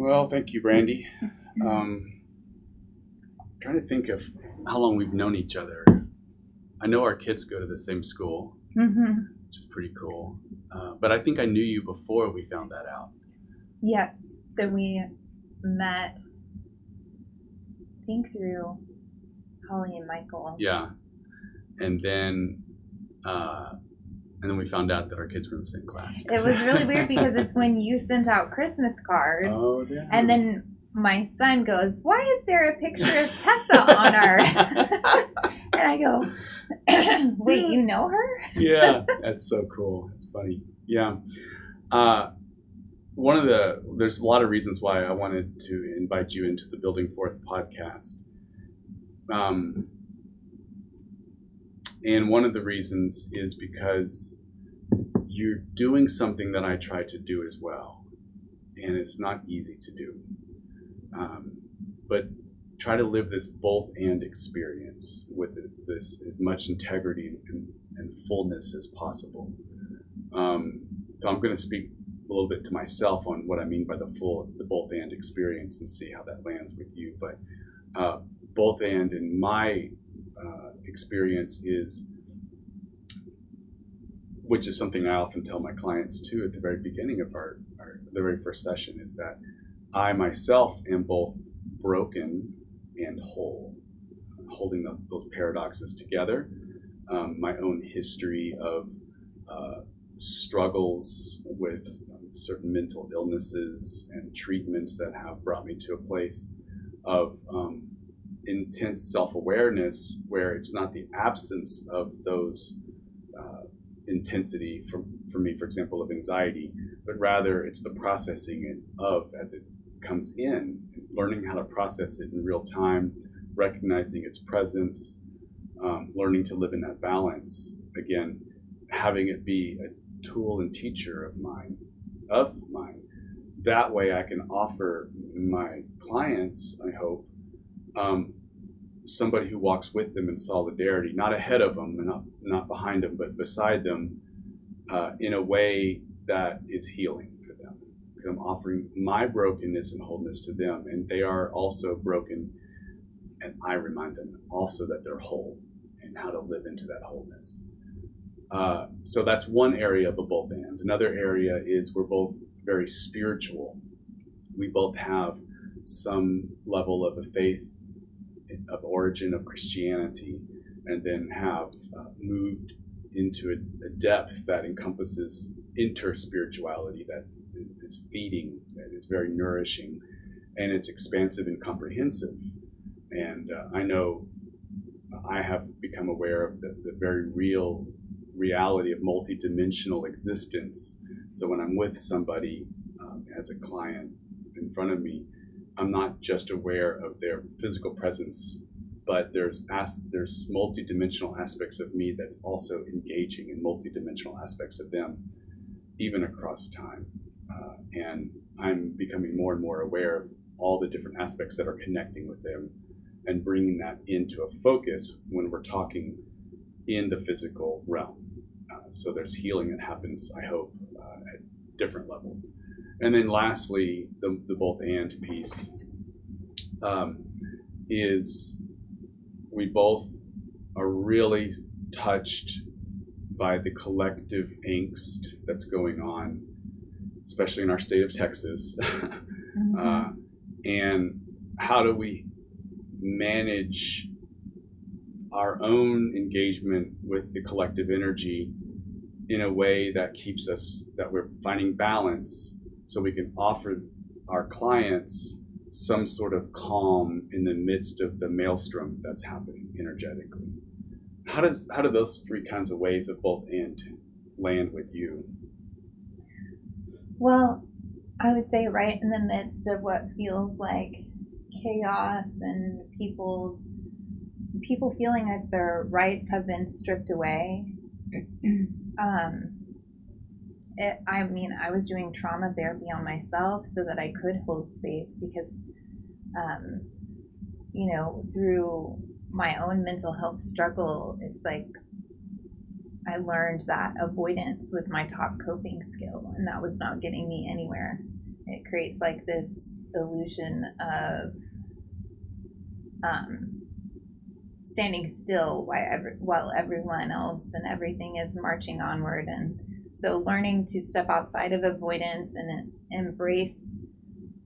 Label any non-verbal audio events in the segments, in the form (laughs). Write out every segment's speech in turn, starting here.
Well, thank you, Brandi. Um, trying to think of how long we've known each other. I know our kids go to the same school, hmm which is pretty cool. Uh, but I think I knew you before we found that out. Yes. So we met, I think through Holly and Michael. Yeah, and then uh, and then we found out that our kids were in the same class. It was really weird because it's when you sent out Christmas cards, oh yeah. and then my son goes, "Why is there a picture of Tessa on our?" (laughs) and I go, (clears throat) "Wait, you know her?" yeah, that's so cool. It's funny. Yeah. Uh, one of the there's a lot of reasons why I wanted to invite you into the Building Forth podcast. Um, and one of the reasons is because you're doing something that I try to do as well, and it's not easy to do. Um, but try to live this both and experience with this as much integrity and, and fullness as possible. Um, so I'm going to speak a little bit to myself on what I mean by the full, the both and experience, and see how that lands with you. But uh, both and in my uh, experience is, which is something I often tell my clients too at the very beginning of our, our the very first session, is that I myself am both broken and whole, holding the, those paradoxes together. Um, my own history of uh, struggles with certain mental illnesses and treatments that have brought me to a place of um, intense self awareness where it's not the absence of those uh, intensity for, for me, for example, of anxiety, but rather it's the processing of as it comes in, learning how to process it in real time, recognizing its presence, um, learning to live in that balance. Again, having it be a tool and teacher of mine, of mine. That way, I can offer my clients, I hope, um, somebody who walks with them in solidarity, not ahead of them and not, not behind them, but beside them uh, in a way that is healing for them. I'm offering my brokenness and wholeness to them, and they are also broken, and I remind them also that they're whole and how to live into that wholeness. Uh, so that's one area of a both and. Another area is we're both very spiritual. We both have some level of a faith of origin of Christianity, and then have uh, moved into a, a depth that encompasses interspirituality that is feeding, that is very nourishing, and it's expansive and comprehensive. And uh, I know I have become aware of the, the very real reality of multidimensional existence. So when I'm with somebody um, as a client in front of me, I'm not just aware of their physical presence, but there's as, there's multidimensional aspects of me that's also engaging in multidimensional aspects of them, even across time. Uh, and I'm becoming more and more aware of all the different aspects that are connecting with them and bringing that into a focus when we're talking in the physical realm. Uh, so there's healing that happens, I hope, uh, at different levels. And then lastly, the, the both and piece um, is we both are really touched by the collective angst that's going on, especially in our state of Texas. (laughs) uh, and how do we manage our own engagement with the collective energy in a way that keeps us that we're finding balance so we can offer our clients some sort of calm in the midst of the maelstrom that's happening energetically. How does how do those three kinds of ways of both and land with you? Well, I would say right in the midst of what feels like chaos and people's people feeling like their rights have been stripped away. um, it, I mean, I was doing trauma therapy on myself so that I could hold space because, um, you know, through my own mental health struggle, it's like I learned that avoidance was my top coping skill, and that was not getting me anywhere. It creates like this illusion of um, standing still while, while everyone else and everything is marching onward. And so learning to step outside of avoidance and embrace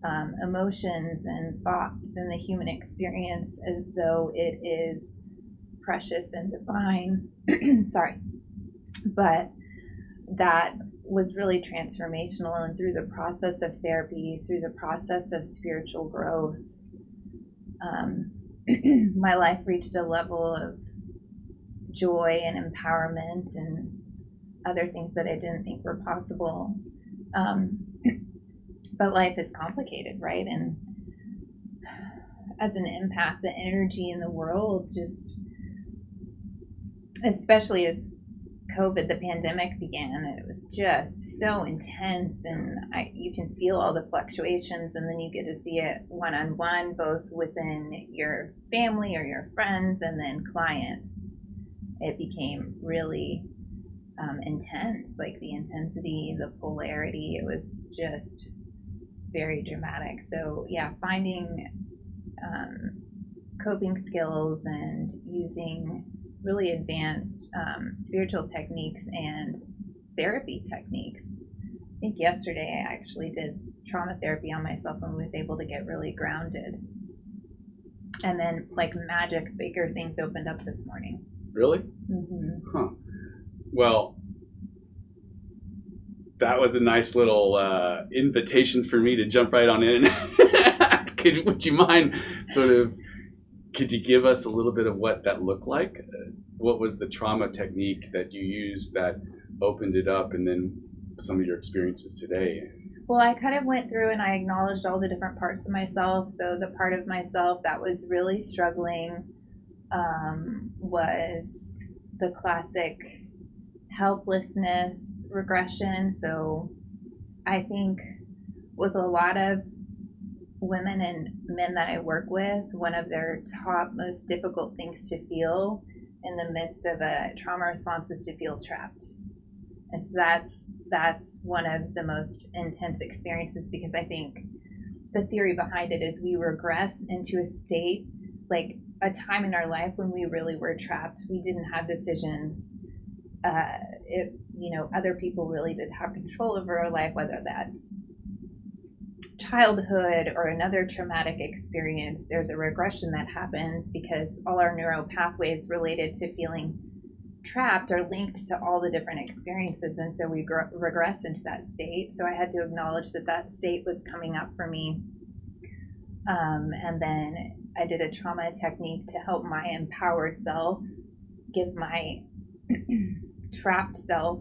um, emotions and thoughts and the human experience as though it is precious and divine. (clears throat) Sorry. But that was really transformational. And through the process of therapy, through the process of spiritual growth, um, (clears throat) my life reached a level of joy and empowerment and other things that I didn't think were possible. Um, (clears throat) but life is complicated, right? And as an empath, the energy in the world just, especially as COVID, the pandemic began, it was just so intense, and I, you can feel all the fluctuations, and then you get to see it one on one, both within your family or your friends, and then clients. It became really um, intense, like the intensity, the polarity. It was just very dramatic. So, yeah, finding um, coping skills and using really advanced um, spiritual techniques and therapy techniques. I think yesterday I actually did trauma therapy on myself and was able to get really grounded. And then, like magic, bigger things opened up this morning. Really? Mm-hmm. Huh. Well, that was a nice little uh, invitation for me to jump right on in. (laughs) Could, would you mind sort of could you give us a little bit of what that looked like? Uh, what was the trauma technique that you used that opened it up, and then some of your experiences today? Well, I kind of went through and I acknowledged all the different parts of myself. So the part of myself that was really struggling um, was the classic helplessness regression. So I think with a lot of women and men that I work with, one of their top most difficult things to feel in the midst of a trauma response is to feel trapped. And so that's that's one of the most intense experiences because I think the theory behind it is we regress into a state like a time in our life when we really were trapped. We didn't have decisions. Uh, you know, other people really did have control over our life, whether that's childhood or another traumatic experience, there's a regression that happens because all our neural pathways related to feeling trapped are linked to all the different experiences. And so we gr- regress into that state. So I had to acknowledge that that state was coming up for me. Um, and then I did a trauma technique to help my empowered self give my trapped self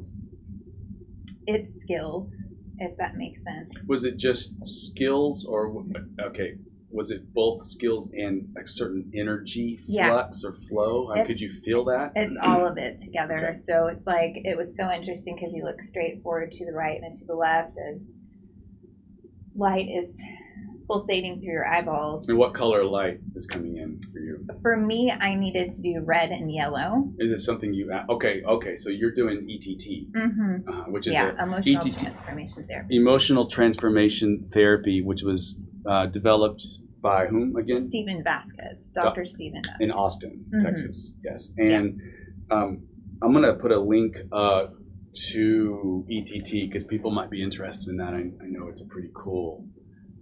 its skills if that makes sense. Was it just skills, or okay? Was it both skills and a certain energy flux yeah. or flow? Um, could you feel that? It's all of it together. Okay. So it's like it was so interesting because you look straight forward to the right and to the left as light is pulsating through your eyeballs. And what color light is coming in for you? For me, I needed to do red and yellow. Is this something you? Okay, okay. So you're doing ETT, mm-hmm. uh, which is yeah, a emotional ETT, transformation therapy. Emotional transformation therapy, which was uh, developed by whom again? Steven Vazquez, Dr. Do- Steven Vazquez. in Austin, mm-hmm. Texas. Yes, and yeah. um, I'm gonna put a link. Uh, to ETT because people might be interested in that. I, I know it's a pretty cool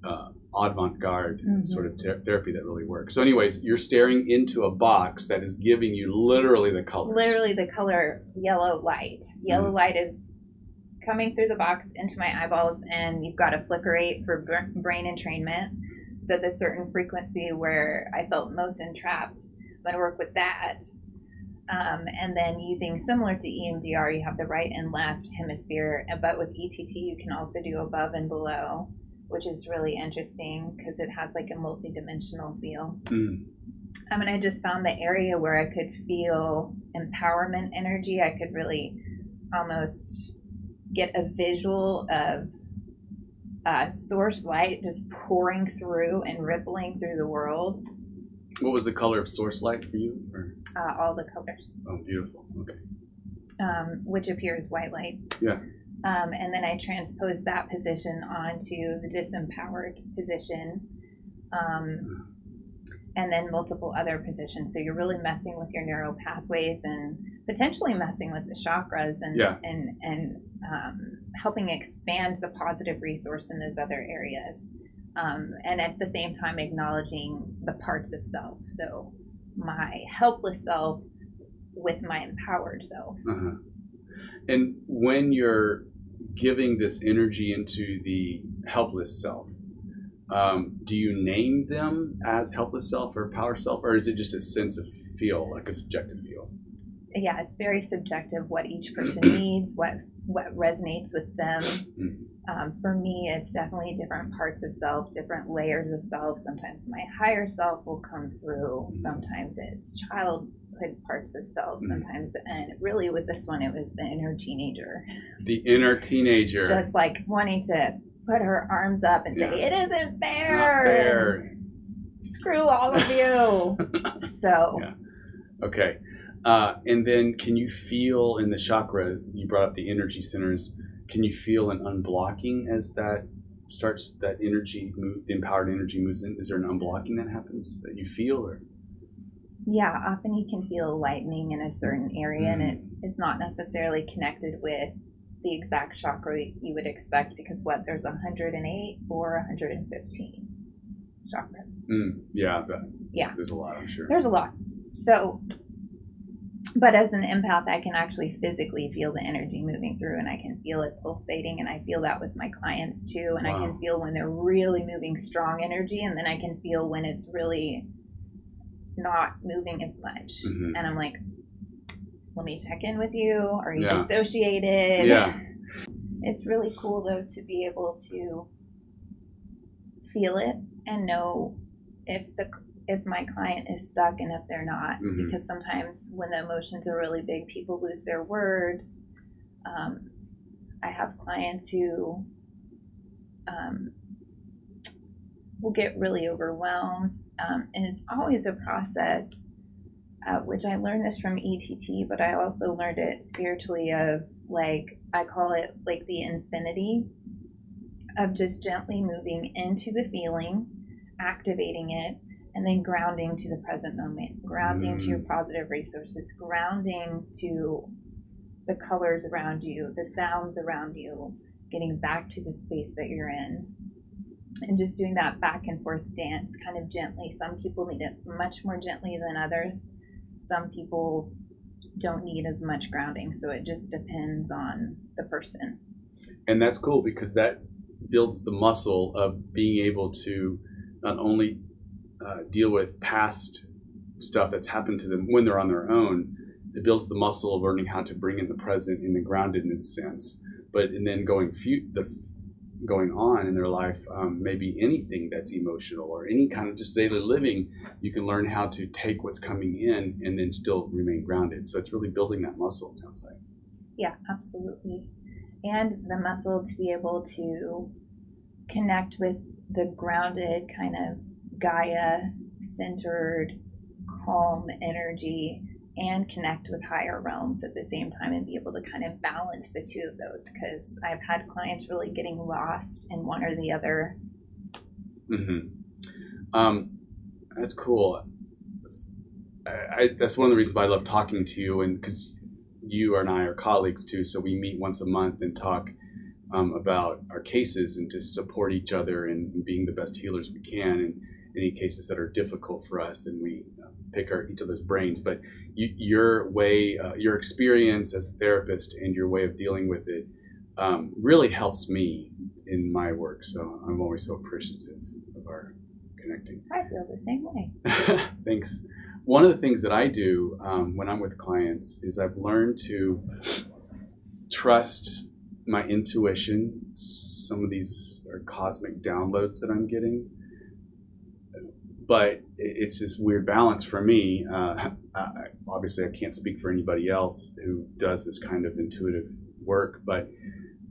uh, avant-garde mm-hmm. sort of ter- therapy that really works. So, anyways, you're staring into a box that is giving you literally the colors. Literally the color yellow light. Yellow mm-hmm. light is coming through the box into my eyeballs, and you've got a flicker rate for br- brain entrainment. So, the certain frequency where I felt most entrapped, I'm going to work with that. Um, and then using similar to EMDR, you have the right and left hemisphere, but with ETT, you can also do above and below which is really interesting because it has like a multi-dimensional feel. Mm. I mean, I just found the area where I could feel empowerment energy. I could really almost get a visual of uh, source light just pouring through and rippling through the world. What was the color of source light for you? Uh, all the colors. Oh, beautiful. Okay. Um, which appears white light. Yeah. Um, and then I transpose that position onto the disempowered position. Um, and then multiple other positions. So you're really messing with your neural pathways and potentially messing with the chakras and Yeah. and and um, helping expand the positive resource in those other areas. Um, and at the same time acknowledging the parts of self. So my helpless self with my empowered self. Uh-huh. And when you're giving this energy into the helpless self, um, do you name them as helpless self or power self, or is it just a sense of feel, like a subjective feel? Yeah, it's very subjective what each (clears throat) person needs, what what resonates with them. Mhm. Um, for me, it's definitely different parts of self, different layers of self. Sometimes my higher self will come through. Sometimes it's parts of self. Mhm. Sometimes, and really with this one, it was the inner teenager, The inner teenager. just like wanting to put her arms up and say, Yeah. "It isn't fair." Not fair. Screw all of you. (laughs) so Yeah. Okay. Uh, and then can you feel in the chakra, you brought up the energy centers, can you feel an unblocking as that starts, that energy, move, the empowered energy moves in? Is there an unblocking that happens that you feel? Or Yeah, often you can feel lightning in a certain area, and it Mm. is not necessarily connected with the exact chakra you would expect because what there's 108 or 115 chakras. Mm, yeah, Yeah. there's a lot, I'm sure. There's a lot. So, but as an empath, I can actually physically feel the energy moving through, and I can feel it pulsating, and I feel that with my clients too. And I can feel when they're really moving strong energy, and then I can feel when it's really not moving as much. Mhm. And I'm like, let me check in with you. Are you Yeah. dissociated? Yeah. (laughs) It's really cool though to be able to feel it and know if the if my client is stuck and if they're not. Mhm. Because sometimes when the emotions are really big, people lose their words. Um, I have clients who um, will get really overwhelmed, um, and it's always a process. Uh, which I learned this from ETT, but I also learned it spiritually of like I call it like the infinity of just gently moving into the feeling, activating it, and then grounding to the present moment, grounding to your positive resources, grounding to the colors around you, the sounds around you, getting back to the space that you're in. And just doing that back and forth dance kind of gently. Some people need it much more gently than others. Some people don't need as much grounding. So it just depends on the person. And that's cool because that builds the muscle of being able to not only uh, deal with past stuff that's happened to them when they're on their own, it builds the muscle of learning how to bring in the present in the groundedness sense. But and then going fu- the going on in their life, um, maybe anything that's emotional or any kind of just daily living, you can learn how to take what's coming in and then still remain grounded. So it's really building that muscle. It sounds like. Yeah, absolutely. And the muscle to be able to connect with the grounded, kind of Gaia centered, calm energy and connect with higher realms at the same time and be able to kind of balance the two of those because I've had clients really getting lost in one or the other. Mm-hmm. Um, that's cool. I, that's one of the reasons why I love talking to you, and because you and I are colleagues too, so we meet once a month and talk um, about our cases and to support each other and being the best healers we can. in any cases that are difficult for us, and we pick our each other's brains. But you, your way, uh, your experience as a therapist, and your way of dealing with it um, really helps me in my work. So I'm always so appreciative of our connecting. I feel the same way. (laughs) Thanks. One of the things that I do um, when I'm with clients is I've learned to trust my intuition. Some of these are cosmic downloads that I'm getting, but it's this weird balance for me. Uh, (laughs) I, obviously, I can't speak for anybody else who does this kind of intuitive work, but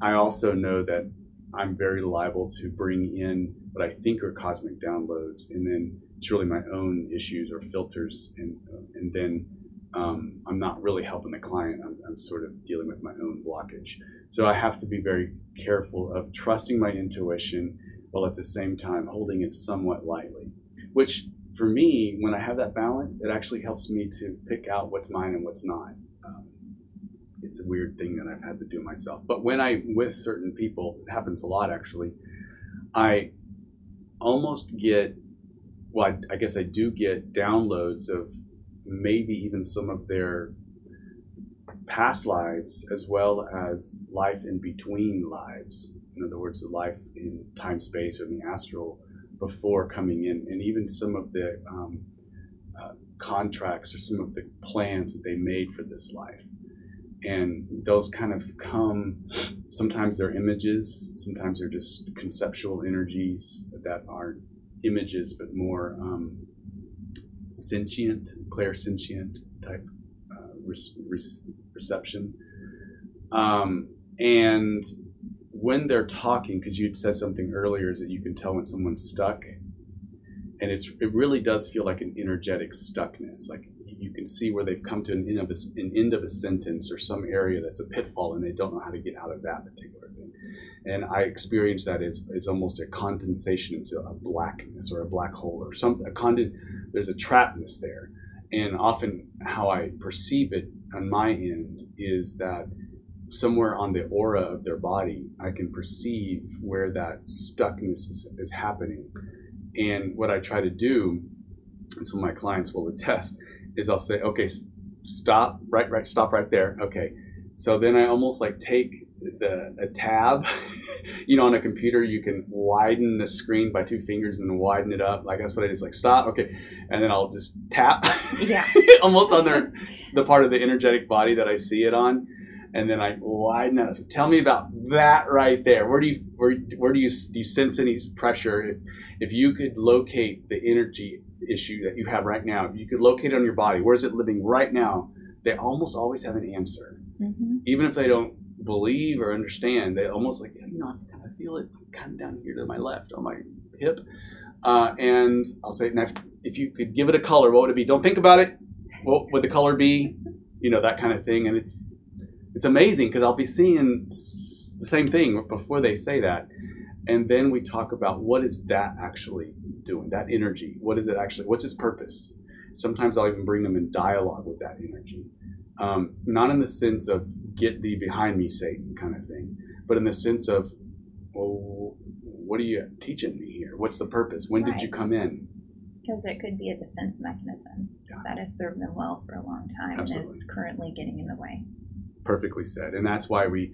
I also know that I'm very liable to bring in what I think are cosmic downloads, and then it's really my own issues or filters, and and then um, I'm not really helping the client. I'm, I'm sort of dealing with my own blockage. So I have to be very careful of trusting my intuition while at the same time holding it somewhat lightly. Which for me, when I have that balance, it actually helps me to pick out what's mine and what's not. Um, it's a weird thing that I've had to do myself. But when I with certain people, it happens a lot actually. I almost get well, I, I guess I do get downloads of maybe even some of their past lives as well as life in between lives. In other words, the life in time space or in the astral before coming in, and even some of the um, uh, contracts or some of the plans that they made for this life. And those kind of come, sometimes they're images, sometimes they're just conceptual energies that aren't images, but more um, sentient, clairsentient type uh, reception. Um, and when they're talking, because you'd said something earlier, is that you can tell when someone's stuck, and it's it really does feel like an energetic stuckness. Like you can see where they've come to an end of a, an end of a sentence or some area that's a pitfall, and they don't know how to get out of that particular thing. And I experience that as, as almost a condensation into a blackness or a black hole or some a conden, There's a trapness there, and often how I perceive it on my end is that somewhere on the aura of their body, I can perceive where that stuckness is, is happening. And what I try to do, and some of my clients will attest, is I'll say, okay, stop, right, right, stop right there. Okay. So then I almost like take the a tab. (laughs) you know, on a computer, you can widen the screen by two fingers and then widen it up. Like that's what I just like stop. Okay, and then I'll just tap. Yeah. (laughs) almost on their the part of the energetic body that I see it on and then I widen out. So tell me about that right there. Where do you where, where do you do you sense any pressure? If if you could locate the energy issue that you have right now, if you could locate it on your body, where is it living right now? They almost always have an answer, mm-hmm. even if they don't believe or understand. They almost like you know I kind of feel it kind of down here to my left on my hip, uh, and I'll say now if, if you could give it a color, what would it be? Don't think about it. What would the color be? You know that kind of thing, and it's it's amazing because I'll be seeing the same thing before they say that. And then we talk about what is that actually doing, that energy. What is it actually, what's its purpose? Sometimes I'll even bring them in dialogue with that energy. Um, not in the sense of get thee behind me, Satan kind of thing, but in the sense of, well, what are you teaching me here? What's the purpose? When right. did you come in? Because it could be a defense mechanism yeah. that has served them well for a long time Absolutely. and is currently getting in the way perfectly said, and that's why we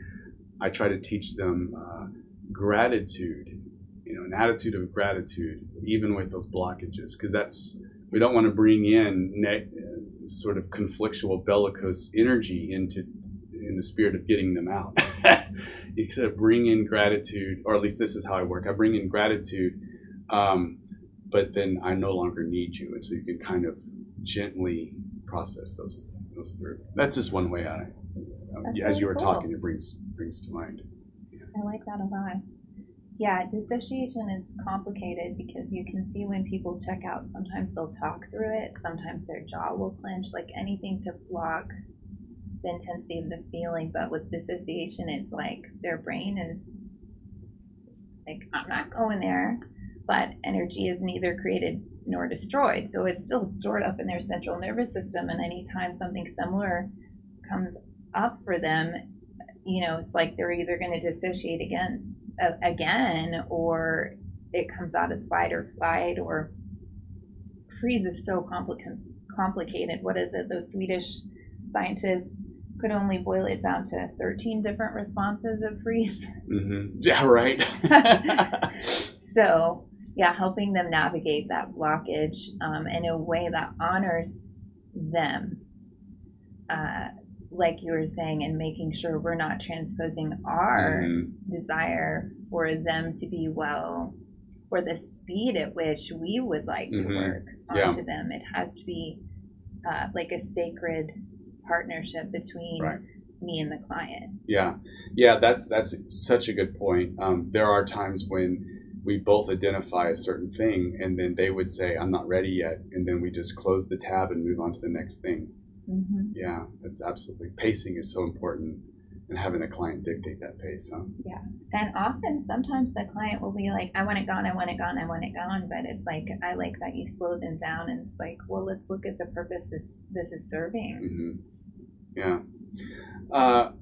I try to teach them uh, gratitude, you know, an attitude of gratitude, even with those blockages, because that's we don't want to bring in ne- sort of conflictual, bellicose energy into in the spirit of getting them out. (laughs) you said bring in gratitude, or at least this is how I work. I bring in gratitude, um, but then I no longer need you, and so you can kind of gently process those those through. That's just one way I Um, as really you were cool. talking, it brings brings to mind. I like that a lot. Yeah, dissociation is complicated because you can see when people check out, sometimes they'll talk through it, sometimes their jaw will clench, like anything to block the intensity of the feeling. But with dissociation, it's like their brain is like, I'm not going there, but energy is neither created nor destroyed. So it's still stored up in their central nervous system. And anytime something similar comes up for them, you know, it's like they're either going to dissociate against uh, again, or it comes out as fight or flight, or freeze is so complica- complicated. What is it? Those Swedish scientists could only boil it down to 13 different responses of freeze. Mm-hmm. Yeah, right. (laughs) (laughs) so, yeah, helping them navigate that blockage um, in a way that honors them. Uh, like you were saying, and making sure we're not transposing our mm-hmm. desire for them to be well or the speed at which we would like mm-hmm. to work onto yeah. them. It has to be uh, like a sacred partnership between right. me and the client. Yeah, yeah, that's that's such a good point. Um, there are times when we both identify a certain thing, and then they would say, "I'm not ready yet," and then we just close the tab and move on to the next thing hmm Yeah, that's absolutely pacing is so important, and having a client dictate that pace. Huh? Yeah. And often, sometimes the client will be like, I want it gone, I want it gone, I want it gone. But it's like, I like that you slow them down and it's like, well, let's look at the purpose this, this is serving. hmm Yeah. Uh,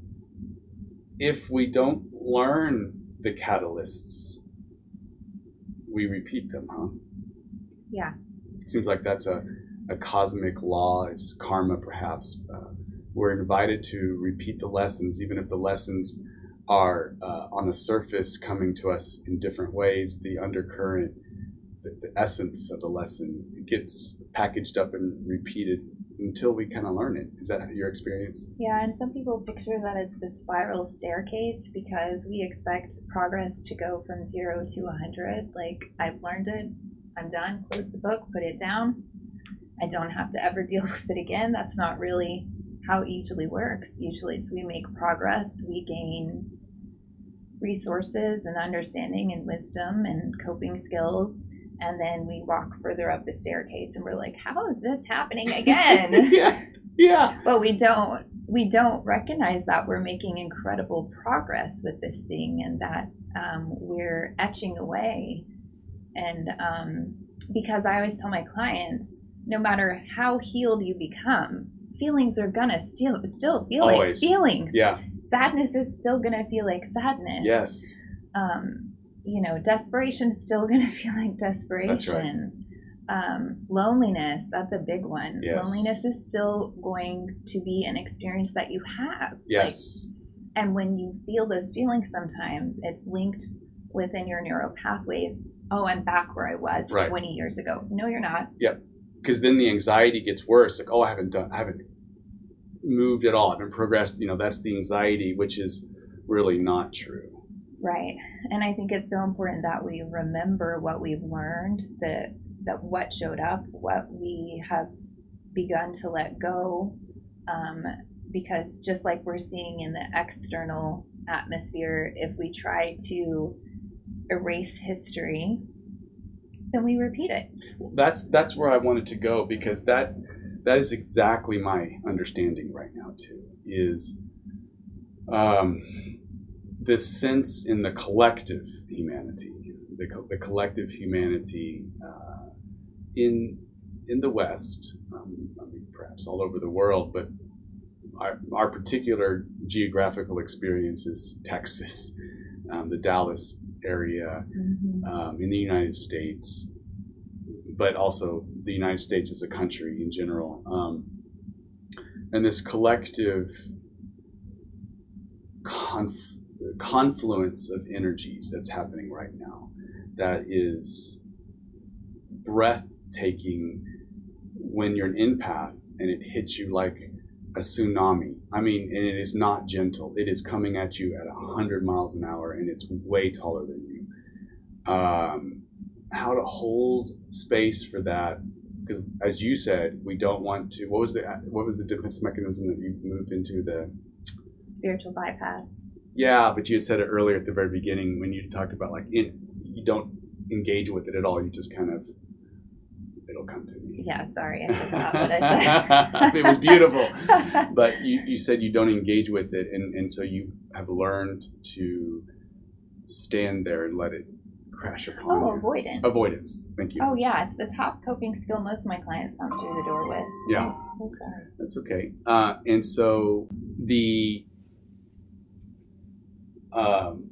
if we don't learn the catalysts, we repeat them, huh? Yeah. It seems like that's a, a cosmic law, is karma perhaps. Uh, we're invited to repeat the lessons, even if the lessons are uh, on the surface coming to us in different ways. The undercurrent, the, the essence of the lesson gets packaged up and repeated until we kind of learn it. Is that your experience? Yeah, and some people picture that as the spiral staircase because we expect progress to go from zero to 100. Like, I've learned it, I'm done, close the book, put it down. I don't have to ever (laughs) deal with it again. That's not really how it usually works. Usually, it's we make progress, we gain resources and understanding and wisdom and coping skills. And then we walk further up the staircase and we're like, how is this happening again? (laughs) yeah. Yeah. but we don't we don't recognize that we're making incredible progress with this thing and that um, we're etching away and um, because i always tell my clients no matter how healed you become feelings are gonna still still feel like feelings Yeah. sadness is still gonna feel like sadness Yes. um, you know, desperation is still (laughs) to feel like desperation. That's right. Um, loneliness, that's a big one. Yes. Loneliness is still going to be an experience that you have. Yes. Like, and when you feel those feelings sometimes, it's linked within your neural pathways. Oh, I'm back where I was Right. 20 years ago. No, you're not. Because then the anxiety gets worse. Like, oh, I haven't done, I haven't moved at all. I haven't progressed. You know, that's the anxiety, which is really not true. Right. And I think it's so important that we remember what we've learned, that that what showed up, what we have begun to let go. Um, because just like we're seeing in the external atmosphere, if we try to erase history, then we repeat it. That's that's where I wanted to go because that that is exactly my understanding right now too. Is um, this sense in the collective humanity, the, co- the collective humanity uh, in in the West, um, I mean, perhaps all over the world, but our, our particular geographical experience is Texas, um, the Dallas area, um, in the United States, but also the United States as a country in general. Um, and this collective conf- confluence of energies that's happening right now that is breathtaking when you're an empath and it hits you like a tsunami. I mean, and it is not gentle. It is coming at you at 100 miles an hour and it's way taller than you. Um, how to hold space for that because as you said we don't want to what was the what was the defense mechanism that you moved into the Spiritual bypass. yeah but you had said it earlier at the very beginning when you talked about like it, you don't engage with it at all you just kind of it'll come to me Yeah, sorry, I forgot what I said. (laughs) it was beautiful (laughs) but you, you said you don't engage with it and, and so you have learned to stand there and let it crash upon oh, you avoidance. avoidance thank you Oh yeah, it's the top coping skill most of my clients come through the door with. Yeah. So sorry. That's okay. Uh, and so the um,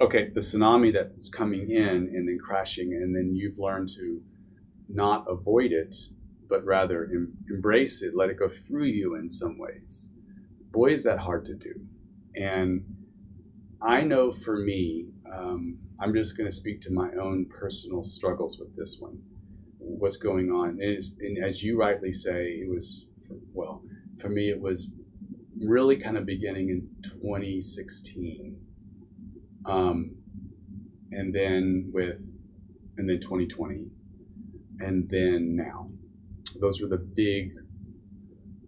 okay, the tsunami that's coming in and then crashing, and then you've learned to not avoid it, but rather em- embrace it, let it go through you in some ways. Boy, is that hard to do. And I know for me, um, I'm just going to speak to my own personal struggles with this one what's going on. And, and as you rightly say, it was, for, well, for me, it was really kind of beginning in 2016. Um, and then with, and then 2020. And then now. Those were the big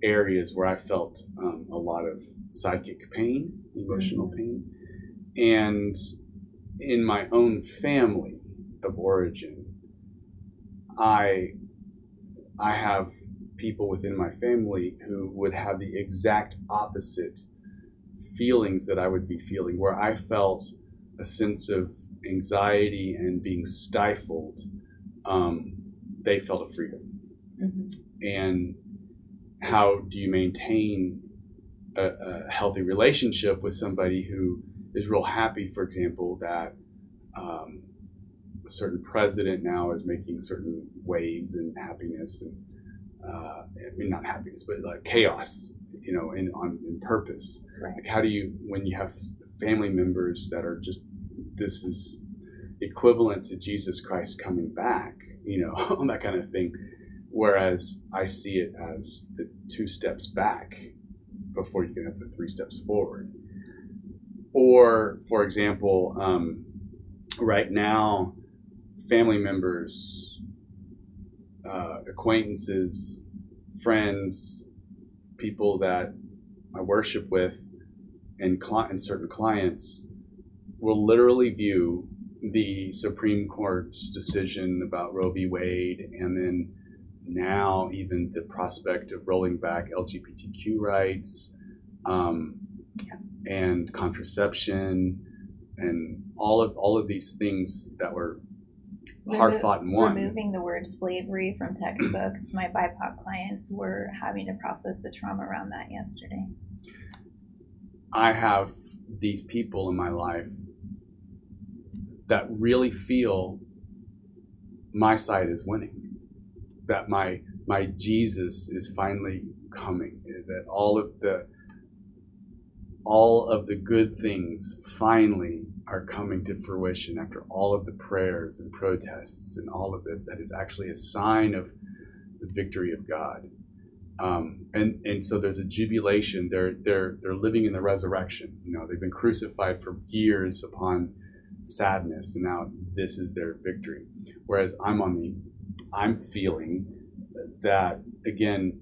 areas where I felt um, a lot of psychic pain, emotional pain. And in my own family of origin, I I have people within my family who would have the exact opposite feelings that I would be feeling, where I felt a sense of anxiety and being stifled. Um, they felt a freedom. Mhm. And how do you maintain a, a healthy relationship with somebody who is real happy, for example, that um, a certain president now is making certain waves and happiness and uh, I mean not happiness, but like chaos, you know, in on in purpose. Right. Like how do you when you have family members that are just this is equivalent to Jesus Christ coming back, you know, (laughs) that kind of thing. Whereas I see it as the two steps back before you can have the three steps forward. Or, for example, um, right now, family members, uh, acquaintances, friends, people that I worship with, and, cli- and certain clients will literally view the Supreme Court's decision about Roe v. Wade and then now even the prospect of rolling back LGBTQ rights um, and contraception and all of all of these things that were hard fought and won. Removing the word slavery from textbooks, my BIPOC clients were having to process the trauma around that yesterday. I have these people in my life that really feel my side is winning. That my my Jesus is finally coming. That all of the all of the good things finally are coming to fruition after all of the prayers and protests and all of this. That is actually a sign of the victory of God. Um, and and so there's a jubilation. They're they're they're living in the resurrection. You know, they've been crucified for years upon sadness, and now this is their victory. Whereas I'm on the, I'm feeling that again,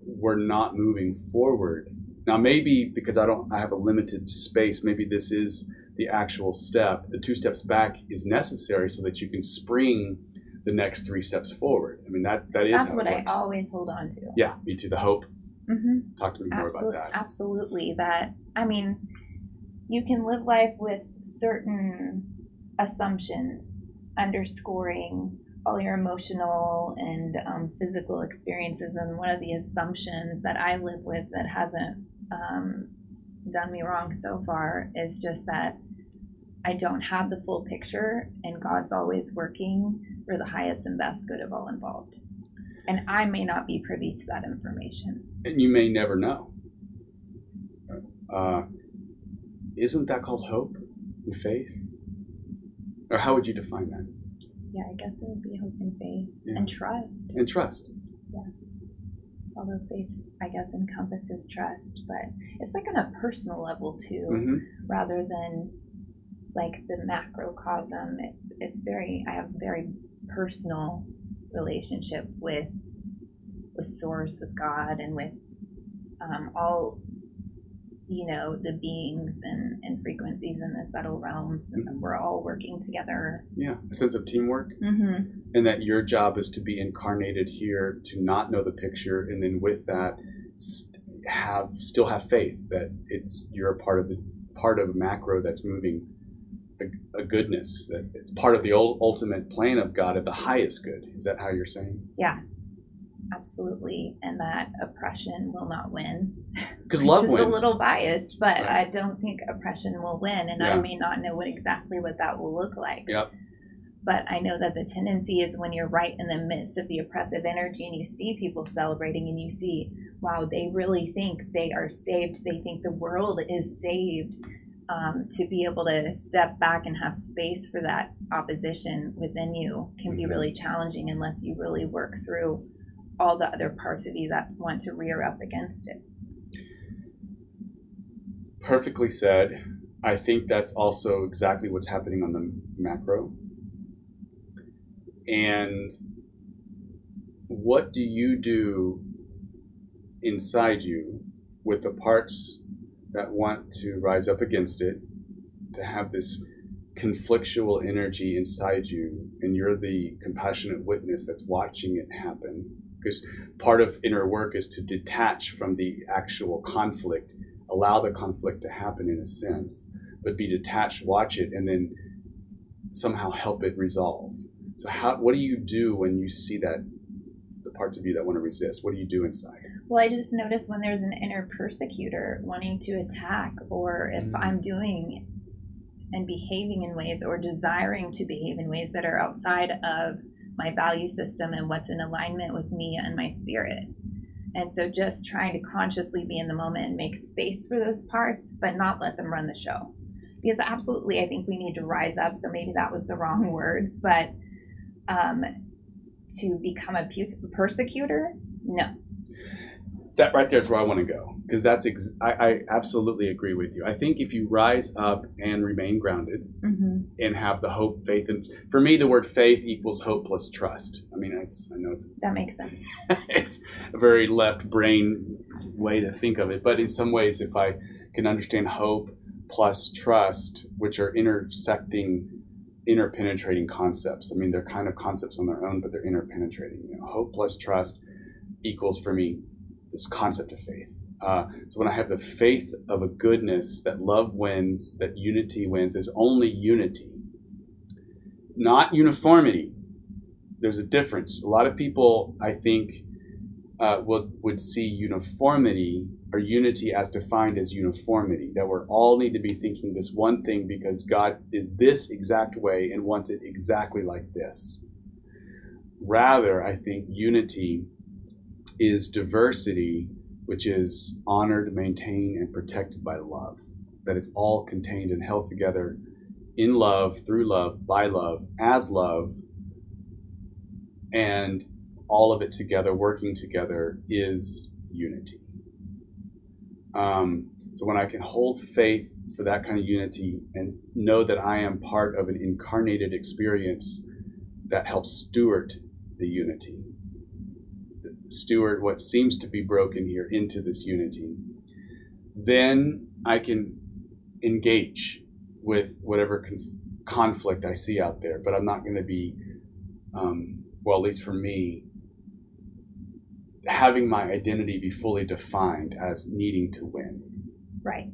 we're not moving forward. Now maybe because I don't, I have a limited space. Maybe this is the actual step. The two steps back is necessary so that you can spring the next three steps forward. I mean that that is That's what I always hold on to. Yeah, me too. The hope. Mm-hmm. Talk to me more about that. absolutely. That I mean, you can live life with certain assumptions, underscoring all your emotional and um, physical experiences. And one of the assumptions that I live with that hasn't um, done me wrong so far is just that I don't have the full picture, and God's always working for the highest and best good of all involved. And I may not be privy to that information. and you may never know. Uh, isn't that called hope and faith? Or how would you define that? Yeah, I guess it would be hope and faith Yeah. and trust. And trust. Yeah. Although faith, I guess, encompasses trust, but it's like on a personal level too, hmm rather than like the macrocosm. It's it's very. I have a very personal relationship with with Source, with God, and with um, all you know the beings and, and frequencies in the subtle realms, and we're all working together. Yeah, a sense of teamwork, Mm-hmm. and that your job is to be incarnated here to not know the picture, and then with that, have still have faith that it's you're a part of the part of a macro that's moving a, a goodness that it's part of the ul- ultimate plan of God at the highest good. Is that how you're saying? Yeah, absolutely. And that oppression will not win. Because (laughs) love is wins. a little biased, but Right. I don't think oppression will win, and I may not know what exactly what that will look like. Yep. But I know that the tendency is when you're right in the midst of the oppressive energy and you see people celebrating and you see, wow, they really think they are saved. They think the world is saved. Um, to be able to step back and have space for that opposition within you can be Mhm. really challenging unless you really work through all the other parts of you that want to rear up against it. perfectly said. I think that's also exactly what's happening on the macro. And what do you do inside you with the parts that want to rise up against it, to have this conflictual energy inside you, and you're the compassionate witness that's watching it happen? Because part of inner work is to detach from the actual conflict, allow the conflict to happen in a sense, but be detached, watch it, and then somehow help it resolve. So how what do you do when you see that the parts of you that want to resist? What do you do inside? Well, I just notice when there's an inner persecutor wanting to attack, or if Mm. I'm doing and behaving in ways or desiring to behave in ways that are outside of my value system and what's in alignment with me and my spirit. And so just trying to consciously be in the moment and make space for those parts, but not let them run the show. Because absolutely, I think we need to rise up. So maybe that was the wrong (laughs) words, but um, to become a persecutor, no. That right there is where I want to go because that's ex- I, I absolutely agree with you. I think if you rise up and remain grounded Mm-hmm. and have the hope, faith, and for me, the word faith equals hope plus trust. I mean, it's I know it's That makes sense. (laughs) it's a very left brain way to think of it. But in some ways, if I can understand hope plus trust, which are intersecting, interpenetrating concepts. I mean, they're kind of concepts on their own, but they're interpenetrating. You know, hope plus trust equals for me this concept of faith. Uh, so when I have the faith of a goodness that love wins, that unity wins, there's only unity, not uniformity there's a difference. A lot of people, I think, uh, would would see uniformity or unity as defined as uniformity. That we all need to be thinking this one thing because God is this exact way and wants it exactly like this. Rather, I think unity is diversity, which is honored, maintained, and protected by love. That it's all contained and held together in love, through love, by love, as love, and all of it together, working together, is unity. Um, so when I can hold faith for that kind of unity and know that I am part of an incarnated experience that helps steward the unity, steward what seems to be broken here into this unity, then I can engage with whatever conf- conflict I see out there. But I'm not going to be um, well, at least for me, having my identity be fully defined as needing to win. Right.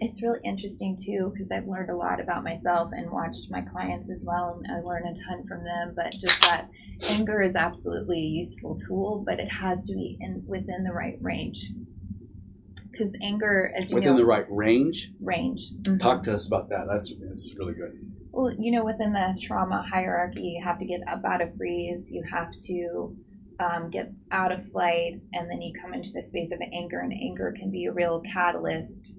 It's really interesting too because I've learned a lot about myself and watched my clients as well, and I learn a ton from them. But just that anger is absolutely a useful tool, but it has to be in within the right range. Because anger, as you Within know, the right range, range. Mhm. talk to us about that. That's, that's really good. Well, you know, within the trauma hierarchy, you have to get up out of freeze, you have to um, get out of flight, and then you come into the space of anger, and anger can be a real catalyst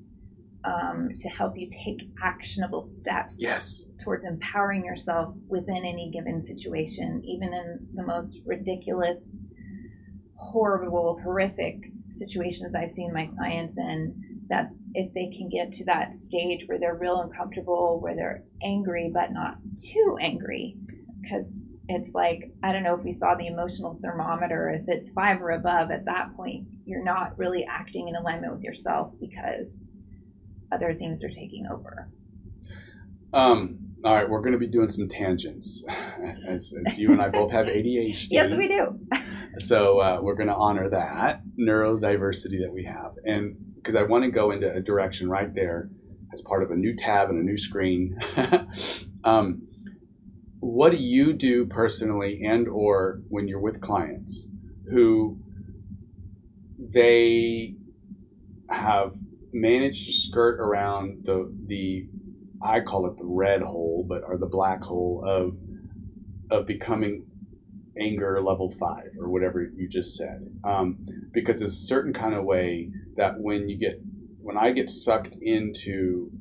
um, to help you take actionable steps Yes. towards empowering yourself within any given situation, even in the most ridiculous, horrible, horrific situations I've seen my clients in. That if they can get to that stage where they're real uncomfortable, where they're angry but not too angry, because it's like I don't know if we saw the emotional thermometer. If it's five or above, at that point you're not really acting in alignment with yourself because other things are taking over. Um, all right, we're going to be doing some tangents. (sighs) As, as you and I both have ADHD. (laughs) Yes, we do. So uh, we're going to honor that neurodiversity that we have. And because I want to go into a direction right there as part of a new tab and a new screen. (laughs) um, what do you do personally and or when you're with clients who they have managed to skirt around the the I call it the red hole, but or the black hole of of becoming anger level five or whatever you just said, um, because there's a certain kind of way that when you get when I get sucked into,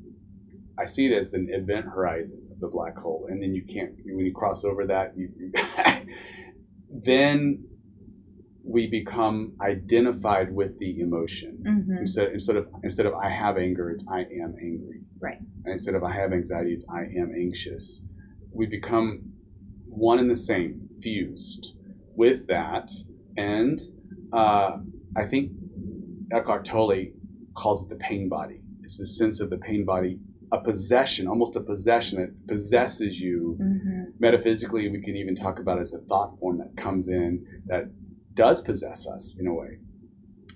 I see it as an event horizon of the black hole, and then you can't when you cross over that, you, you (laughs) then we become identified with the emotion Mm-hmm. instead instead of instead of I have anger, it's I am angry. Right. And instead of I have anxiety, it's I am anxious. We become one and the same, fused with that, and uh, I think Eckhart Tolle calls it the pain body. It's the sense of the pain body, a possession, almost a possession that possesses you Mm-hmm. metaphysically we can even talk about it as a thought form that comes in that does possess us in a way.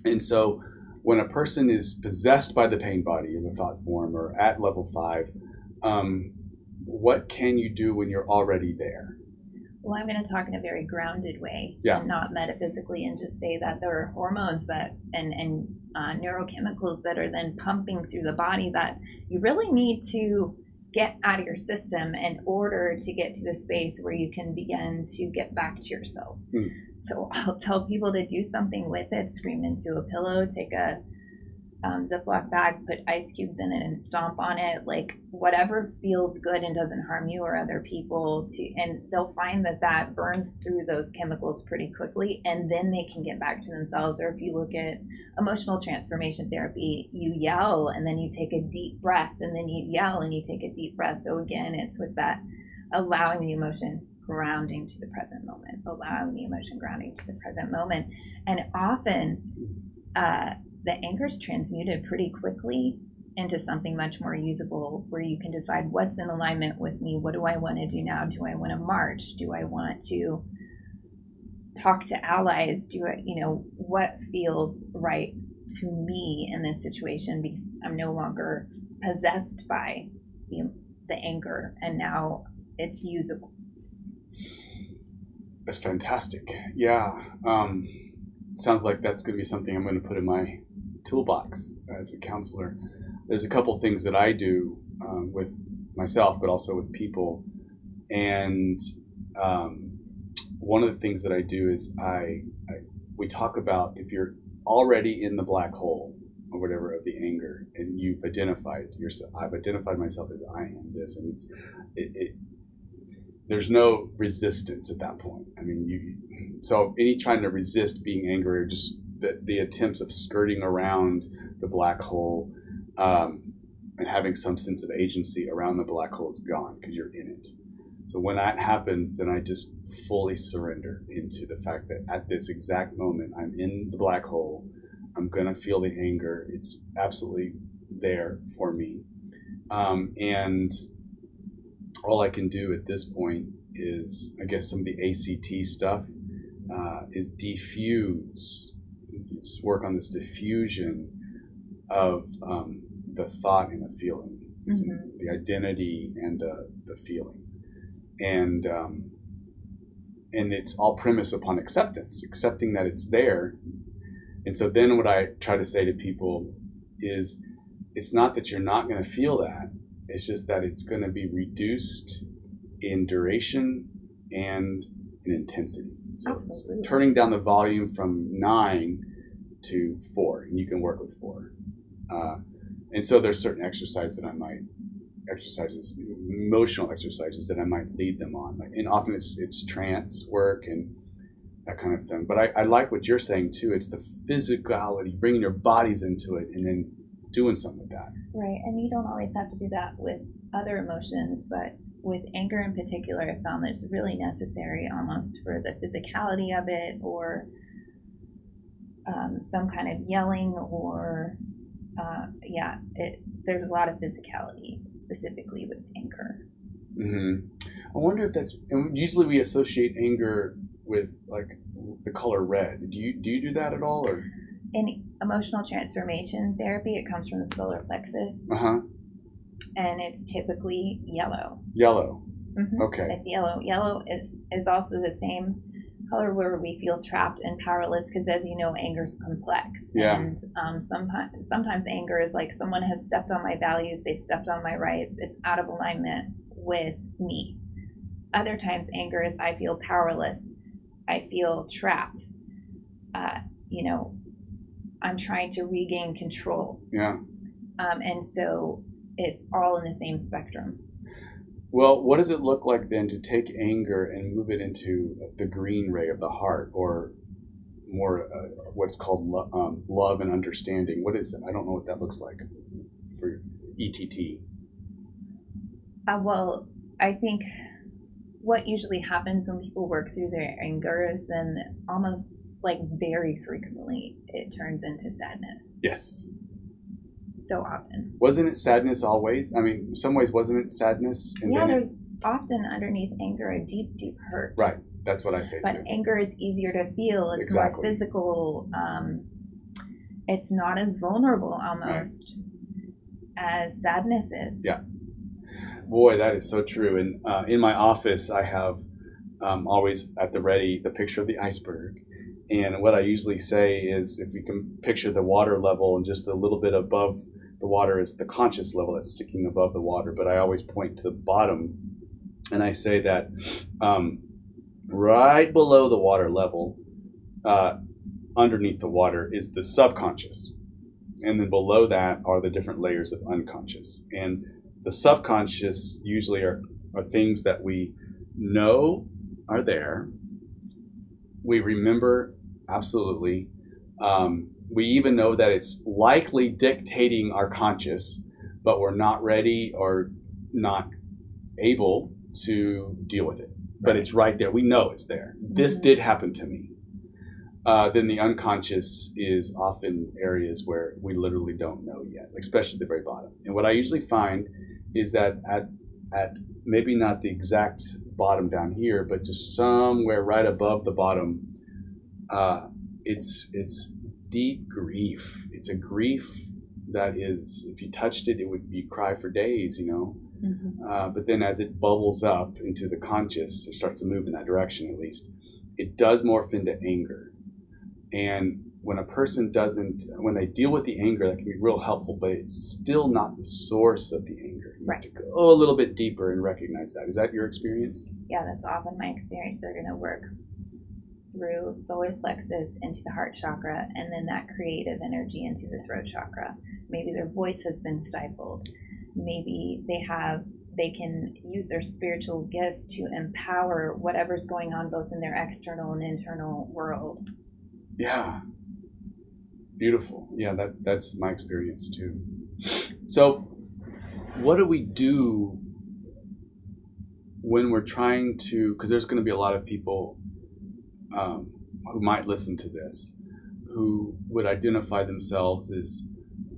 And so when a person is possessed by the pain body in the thought form or at level five, um, what can you do when you're already there? Well, I'm going to talk in a very grounded way, Yeah. and not metaphysically, and just say that there are hormones that and and uh, neurochemicals that are then pumping through the body that you really need to get out of your system in order to get to the space where you can begin to get back to yourself. Hmm. So I'll tell people to do something with it, scream into a pillow, take a um, Ziploc bag, put ice cubes in it, and stomp on it. Like whatever feels good and doesn't harm you or other people. To and they'll find that that burns through those chemicals pretty quickly, and then they can get back to themselves. Or if you look at emotional transformation therapy, you yell and then you take a deep breath, and then you yell and you take a deep breath. So again, it's with that allowing the emotion grounding to the present moment, allowing the emotion grounding to the present moment, and often. Uh, the anger is transmuted pretty quickly into something much more usable where you can decide what's in alignment with me what do i want to do now do i want to march do i want to talk to allies do i you know what feels right to me in this situation because i'm no longer possessed by the, the anger and now it's usable That's fantastic. Yeah. Um, sounds like that's going to be something I'm going to put in my toolbox as a counselor. There's a couple things that I do um, with myself, but also with people. And um, one of the things that I do is I, I we talk about if you're already in the black hole or whatever of the anger, and you've identified yourself. I've identified myself as I am this, and it's it, it there's no resistance at that point. I mean, you so any trying to resist being angry or just the, the attempts of skirting around the black hole um, and having some sense of agency around the black hole is gone because you're in it. So when that happens, then I just fully surrender into the fact that at this exact moment I'm in the black hole. I'm gonna feel the anger. It's absolutely there for me, um, and all I can do at this point is, I guess, some of the ACT stuff uh, is just work on this defusion of um, the thought and the feeling, Mhm. the identity and uh, the feeling, and um, and it's all premise upon acceptance, accepting that it's there. And so then what I try to say to people is, it's not that you're not going to feel that it's just that it's going to be reduced in duration and in intensity. So Absolutely. turning down the volume from nine to four, and you can work with four. Uh, and so there's certain exercises that I might exercises, emotional exercises that I might lead them on. Like, and often it's it's trance work and that kind of thing. But I, I like what you're saying too. It's the physicality, bringing your bodies into it, and then doing something with that. Right, and you don't always have to do that with other emotions, but with anger in particular, I found that it's really necessary almost for the physicality of it or um, some kind of yelling or, uh, yeah, it, there's a lot of physicality specifically with anger. hmm I wonder if that's. And usually we associate anger with like the color red. Do you do you do that at all, or? In emotional transformation therapy, it comes from the solar plexus Uh huh. and it's typically yellow. Yellow. Mhm. Okay. It's yellow. Yellow is is also the same color where we feel trapped and powerless because, as you know, anger is complex. Yeah. And um, sometimes sometimes anger is like someone has stepped on my values, they've stepped on my rights. It's out of alignment with me. Other times, anger is I feel powerless. I feel trapped. Uh, you know, I'm trying to regain control. Yeah. Um, and so it's all in the same spectrum. Well, what does it look like then to take anger and move it into the green ray of the heart, or more uh, what's called lo- um, love and understanding? What is it? I don't know what that looks like for ETT. Uh, well, I think what usually happens when people work through their anger is then almost like very frequently it turns into sadness. Yes. So often. Wasn't it sadness always? I mean, in some ways, wasn't it sadness? yeah, then it- there's often underneath anger a deep, deep hurt. Right. That's what I say But too. anger is easier to feel. It's Exactly. more physical. Um, it's not as vulnerable almost as sadness is. Yeah. Boy, that is so true. And uh, in my office, I have um, always at the ready the picture of the iceberg. And what I usually say is if you can picture the water level and just a little bit above the water is the conscious level that's sticking above the water. But I always point to the bottom and I say that um, right below the water level, uh, underneath the water, is the subconscious. And then below that are the different layers of unconscious. And the subconscious usually are, are things that we know are there. We remember absolutely. Um, we even know that it's likely dictating our conscious, but we're not ready or not able to deal with it. But it's right there. We know it's there. This Mhm. did happen to me. Uh, then the unconscious is often areas where we literally don't know yet, especially the very bottom. And what I usually find is that at at maybe not the exact bottom down here, but just somewhere right above the bottom, uh, it's it's deep grief. It's a grief that is, if you touched it, it would you cry for days, you know. Mhm. Uh, but then as it bubbles up into the conscious, it starts to move in that direction at least, it does morph into anger. And when a person doesn't, when they deal with the anger, that can be real helpful, but it's still not the source of the anger. You Right. have to go a little bit deeper and recognize that. Is that your experience? Yeah, that's often my experience. They're going to work through solar plexus into the heart chakra and then that creative energy into the throat chakra. Maybe their voice has been stifled. Maybe they have they can use their spiritual gifts to empower whatever's going on both in their external and internal world. Yeah. Beautiful. Yeah, that that's my experience too. So, what do we do when we're trying to? Because there's going to be a lot of people um, who might listen to this who would identify themselves as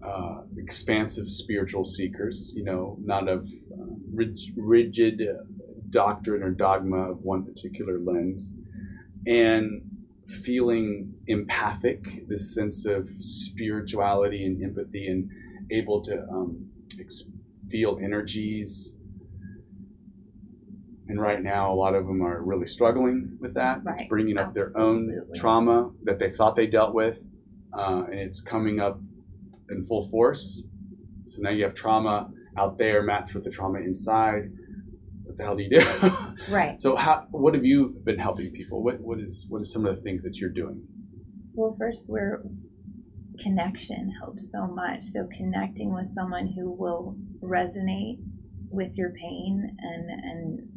uh, expansive spiritual seekers. You know, not of uh, rig- rigid uh, doctrine or dogma of one particular lens, and feeling empathic, this sense of spirituality and empathy, and able to um, ex- feel energies. And right now, a lot of them are really struggling with that. It's bringing up their own trauma that they thought they dealt with, uh, and it's coming up in full force. So now you have trauma out there matched with the trauma inside. What the hell do you do? (laughs) Right. So how what have you been helping people? What what is what is some of the things that you're doing? Well, first, we're connection helps so much. So connecting with someone who will resonate with your pain and and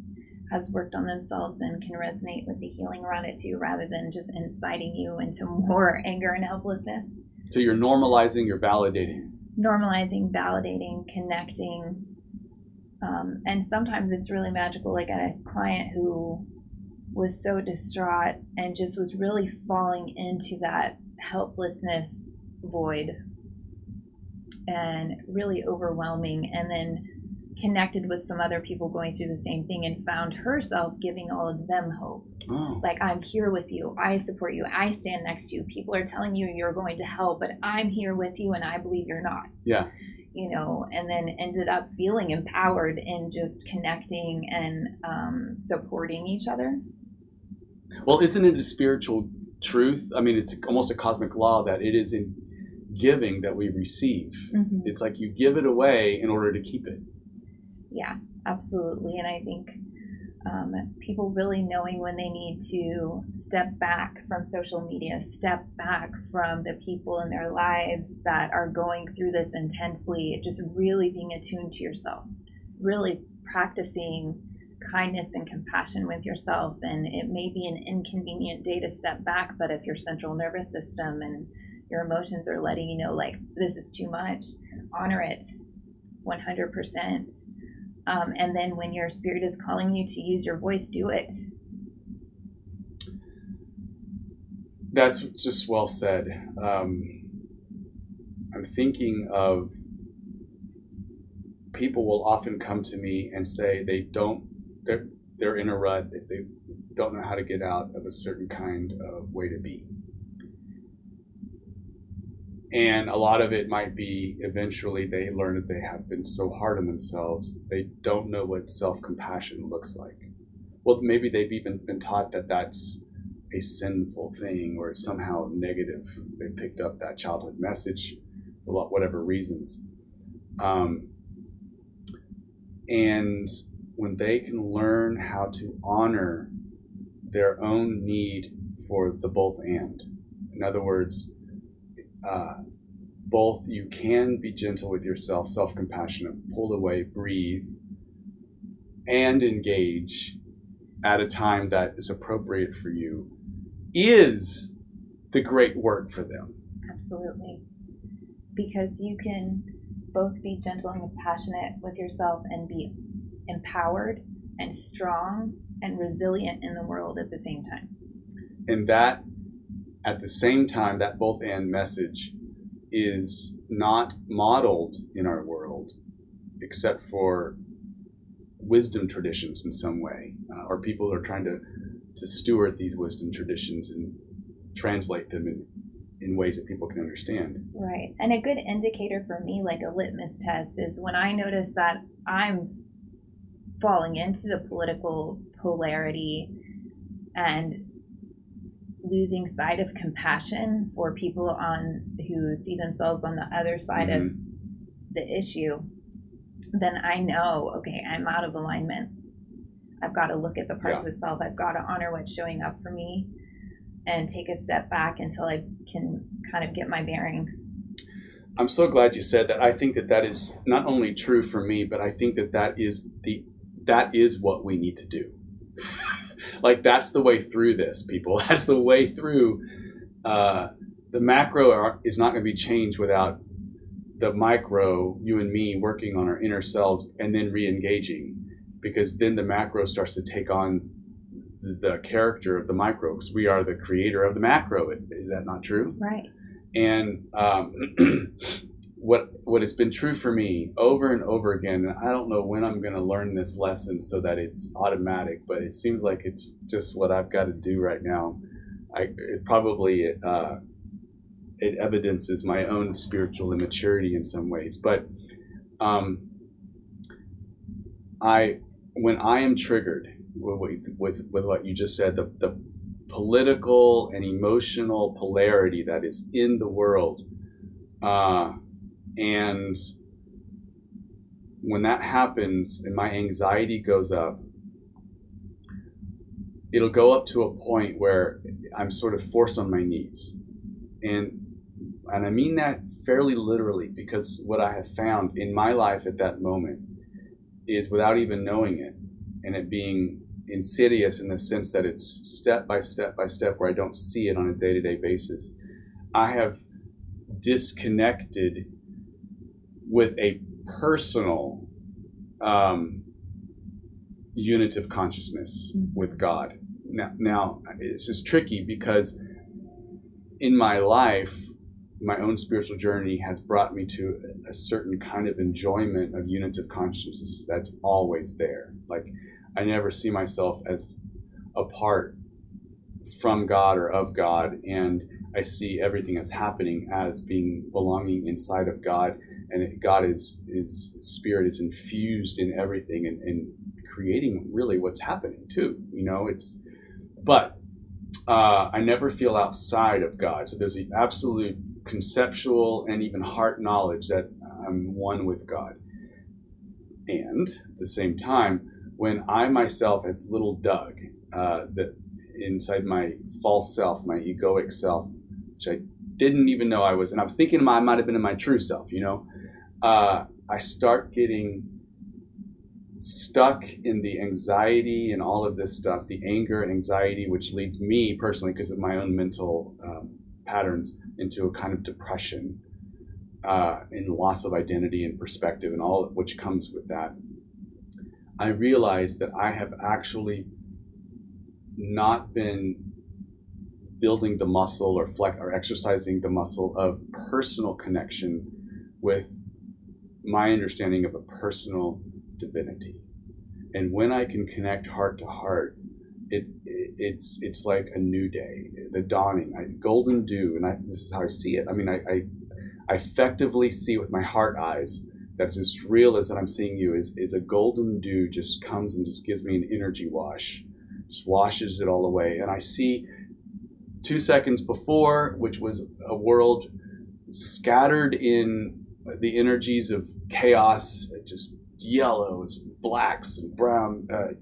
has worked on themselves and can resonate with the healing around it too, rather than just inciting you into more anger and helplessness. So you're normalizing, you're validating. Normalizing, validating, connecting. Um, and sometimes it's really magical. Like a client who was so distraught and just was really falling into that helplessness void and really overwhelming and then connected with some other people going through the same thing and found herself giving all of them hope Oh, like i'm here with you i support you i stand next to you people are telling you you're going to hell, but i'm here with you and i believe you're not Yeah. you know and then ended up feeling empowered in just connecting and um, supporting each other well, isn't it a spiritual truth? I mean, it's almost a cosmic law that it is in giving that we receive. It's like you give it away in order to keep it. Yeah, absolutely. And I think um, people really knowing when they need to step back from social media, step back from the people in their lives that are going through this intensely, just really being attuned to yourself, really practicing kindness and compassion with yourself. And it may be an inconvenient day to step back, but if your central nervous system and your emotions are letting you know, like, this is too much, honor it 100%. Um, and then when your spirit is calling you to use your voice, do it. That's just well said. Um, I'm thinking of people will often come to me and say they don't they're they're in a rut. They, they don't know how to get out of a certain kind of way to be. And a lot of it might be eventually they learn that they have been so hard on themselves, they don't know what self compassion looks like. Well, maybe they've even been taught that that's a sinful thing or somehow negative. They picked up that childhood message for whatever reasons. Um, and when they can learn how to honor their own need for the both and, in other words, uh, both you can be gentle with yourself, self compassionate, pull away, breathe, and engage at a time that is appropriate for you is the great work for them. Absolutely. Because you can both be gentle and compassionate with yourself and be empowered and strong and resilient in the world at the same time. And that, at the same time, that both and message is not modeled in our world except for wisdom traditions in some way, uh, or people are trying to, to steward these wisdom traditions and translate them in, in ways that people can understand. Right. And a good indicator for me, like a litmus test, is when I notice that I'm falling into the political polarity and losing sight of compassion for people on who see themselves on the other side mm-hmm. of the issue, then I know, okay, I'm out of alignment. I've got to look at the parts yeah. of self. I've got to honor what's showing up for me and take a step back until I can kind of get my bearings. I'm so glad you said that. I think that that is not only true for me, but I think that that is the that is what we need to do. (laughs) like that's the way through this, people. (laughs) That's the way through. Uh, the macro is not going to be changed without the micro, you and me, working on our inner selves and then re-engaging, because then the macro starts to take on the character of the micro, because we are the creator of the macro. Is that not true? Right. And um, (clears throat) what what has been true for me over and over again and i don't know when i'm going to learn this lesson so that it's automatic but it seems like it's just what i've got to do right now. I it probably uh, it evidences my own spiritual immaturity in some ways but um, i when i am triggered with, with, with what you just said the, the political and emotional polarity that is in the world uh, and when that happens and my anxiety goes up, it'll go up to a point where I'm sort of forced on my knees. And and I mean that fairly literally because what I have found in my life at that moment is without even knowing it and it being insidious in the sense that it's step by step by step where I don't see it on a day to day basis. I have disconnected with a personal um, unit of consciousness mm-hmm. with God. Now, now, this is tricky because in my life, my own spiritual journey has brought me to a certain kind of enjoyment of units of consciousness that's always there. Like, I never see myself as apart from God or of God, and I see everything that's happening as being belonging inside of God and God is is spirit is infused in everything and, and creating really what's happening too. You know, it's but uh, I never feel outside of God. So there's an absolute conceptual and even heart knowledge that I'm one with God. And at the same time, when I myself, as little Doug, uh, that inside my false self, my egoic self, which I didn't even know I was, and I was thinking I might have been in my true self, you know, uh, I start getting stuck in the anxiety and all of this stuff, the anger and anxiety, which leads me personally, because of my own mental um, patterns, into a kind of depression uh, and loss of identity and perspective and all which comes with that. I realized that I have actually not been building the muscle or flex or exercising the muscle of personal connection with my understanding of a personal divinity. And when I can connect heart to heart, it, it it's it's like a new day, the dawning, I, golden dew, and I, this is how I see it. I mean, I, I, I effectively see with my heart eyes that's as real as that I'm seeing you is is a golden dew just comes and just gives me an energy wash, just washes it all away, and I see two seconds before, which was a world scattered in the energies of chaos, just yellows, blacks, and brown uh,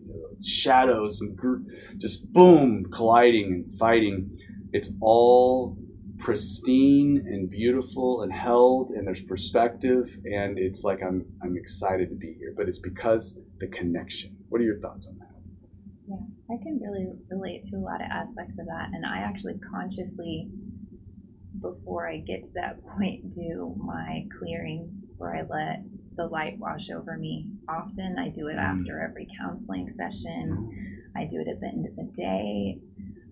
shadows, and gr- just boom, colliding and fighting. It's all pristine and beautiful and held, and there's perspective, and it's like I'm I'm excited to be here. But it's because the connection. What are your thoughts on that? Yeah, I can really relate to a lot of aspects of that, and I actually consciously before I get to that point do my clearing where I let the light wash over me. Often I do it mm. after every counseling session. I do it at the end of the day,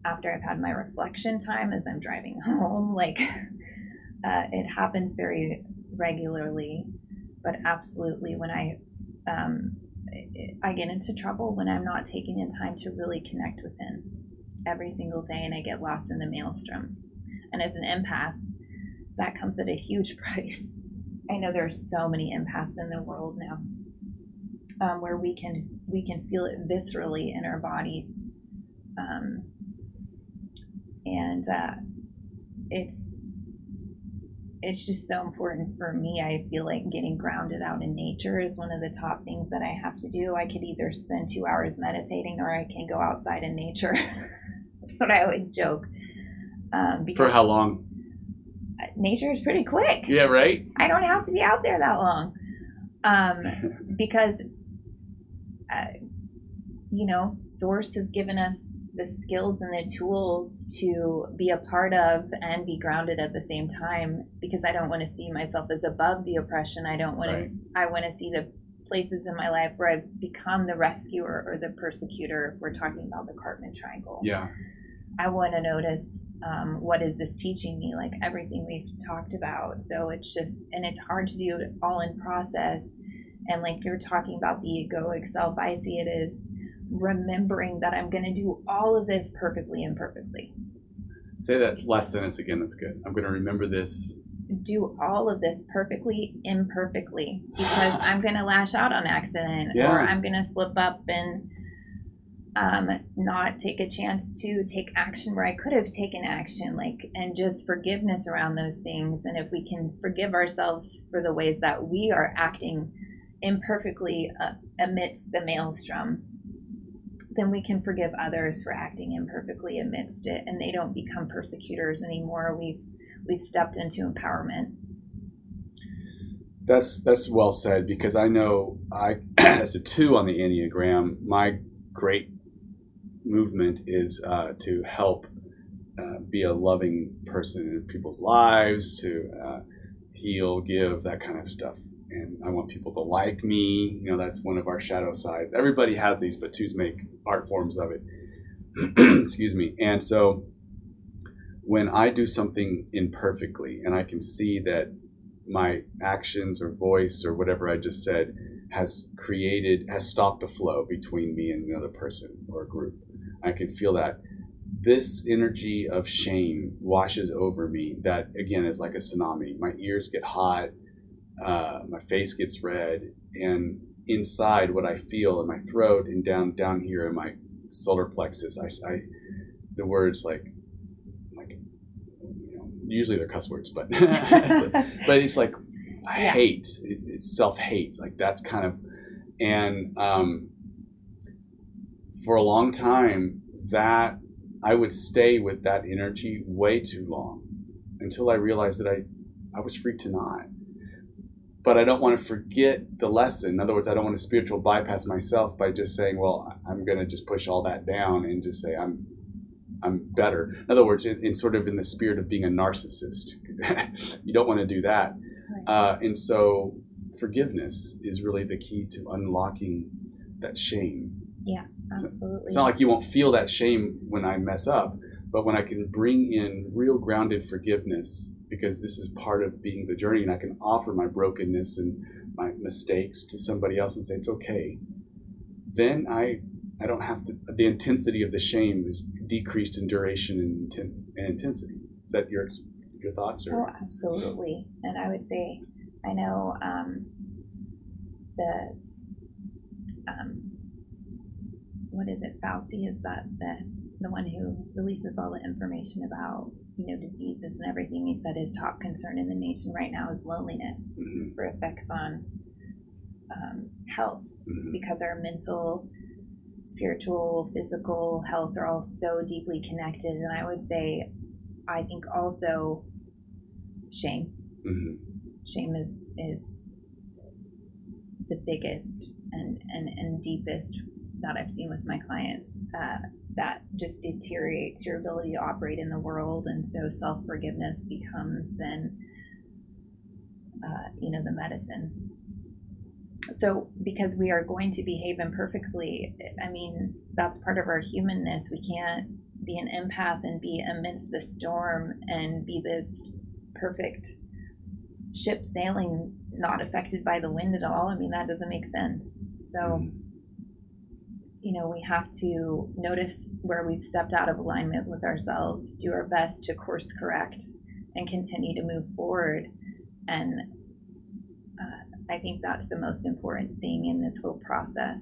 after I've had my reflection time as I'm driving home. (laughs) Like uh, it happens very regularly, but absolutely when I um, I get into trouble when I'm not taking the time to really connect with him every single day, and I get lost in the maelstrom. And as an empath, that comes at a huge (laughs) price. I know there are so many empaths in the world now, um, where we can we can feel it viscerally in our bodies, um, and uh, it's it's just so important for me. I feel like getting grounded out in nature is one of the top things that I have to do. I could either spend two hours meditating or I can go outside in nature. (laughs) That's what I always joke. Um, For how long? Nature is pretty quick. Yeah, right. I don't have to be out there that long, um, (laughs) because uh, you know, Source has given us the skills and the tools to be a part of and be grounded at the same time. Because I don't want to see myself as above the oppression. I don't want right. to. I want to see the places in my life where I've become the rescuer or the persecutor. We're talking about the Karpman triangle. Yeah. I want to notice um, what is this teaching me, like everything we've talked about. So it's just, and it's hard to do it all in process. And like you're talking about the egoic self, I see it as remembering that I'm going to do all of this perfectly imperfectly. Say that last sentence again. That's good. I'm going to remember this. Do all of this perfectly imperfectly because I'm going to lash out on accident yeah. or I'm going to slip up and um, not take a chance to take action where I could have taken action, like, and just forgiveness around those things. And if we can forgive ourselves for the ways that we are acting imperfectly uh, amidst the maelstrom, then we can forgive others for acting imperfectly amidst it, and they don't become persecutors anymore. We've we've stepped into empowerment. That's that's well said because I know I (clears throat) as a two on the enneagram, my great movement is uh, to help uh, be a loving person in people's lives, to uh, heal, give, that kind of stuff. And I want people to like me. You know, that's one of our shadow sides. Everybody has these, but twos make art forms of it. (clears throat) Excuse me. And so when I do something imperfectly and I can see that my actions or voice or whatever I just said has created, has stopped the flow between me and another person or group I can feel that this energy of shame washes over me. That again is like a tsunami. My ears get hot, uh, my face gets red, and inside what I feel in my throat and down down here in my solar plexus, I, I the words like like you know usually they're cuss words, but (laughs) it's like, but it's like I yeah. hate. It, it's self hate. Like that's kind of and um, for a long time, that I would stay with that energy way too long until I realized that I, I was free to not. But I don't want to forget the lesson. In other words, I don't want to spiritual bypass myself by just saying, well, I'm going to just push all that down and just say I'm I'm better. In other words, in, in sort of in the spirit of being a narcissist, (laughs) you don't want to do that. Uh, and so forgiveness is really the key to unlocking that shame. Yeah. Absolutely. It's not like you won't feel that shame when I mess up, but when I can bring in real grounded forgiveness, because this is part of being the journey, and I can offer my brokenness and my mistakes to somebody else and say, it's okay. then I I don't have to. The intensity of the shame is decreased in duration and, inten- and intensity. Is that your your thoughts? Or? Oh, absolutely. And I would say, I know um, the um, what is it? Fauci is that the the one who releases all the information about you know diseases and everything. He said his top concern in the nation right now is loneliness Mhm, for effects on um, health mhm. because our mental, spiritual, physical health are all so deeply connected. And I would say, I think also shame. Mhm. Shame is is the biggest and, and, and deepest that I've seen with my clients. Uh, that just deteriorates your ability to operate in the world, and so self forgiveness becomes then, uh, you know, the medicine. So because we are going to behave imperfectly i mean that's part of our humanness. We can't be an empath and be amidst the storm and be this perfect ship sailing not affected by the wind at all. I mean that doesn't make sense. So you know we have to notice where we've stepped out of alignment with ourselves do our best to course correct and continue to move forward and I think that's the most important thing in this whole process.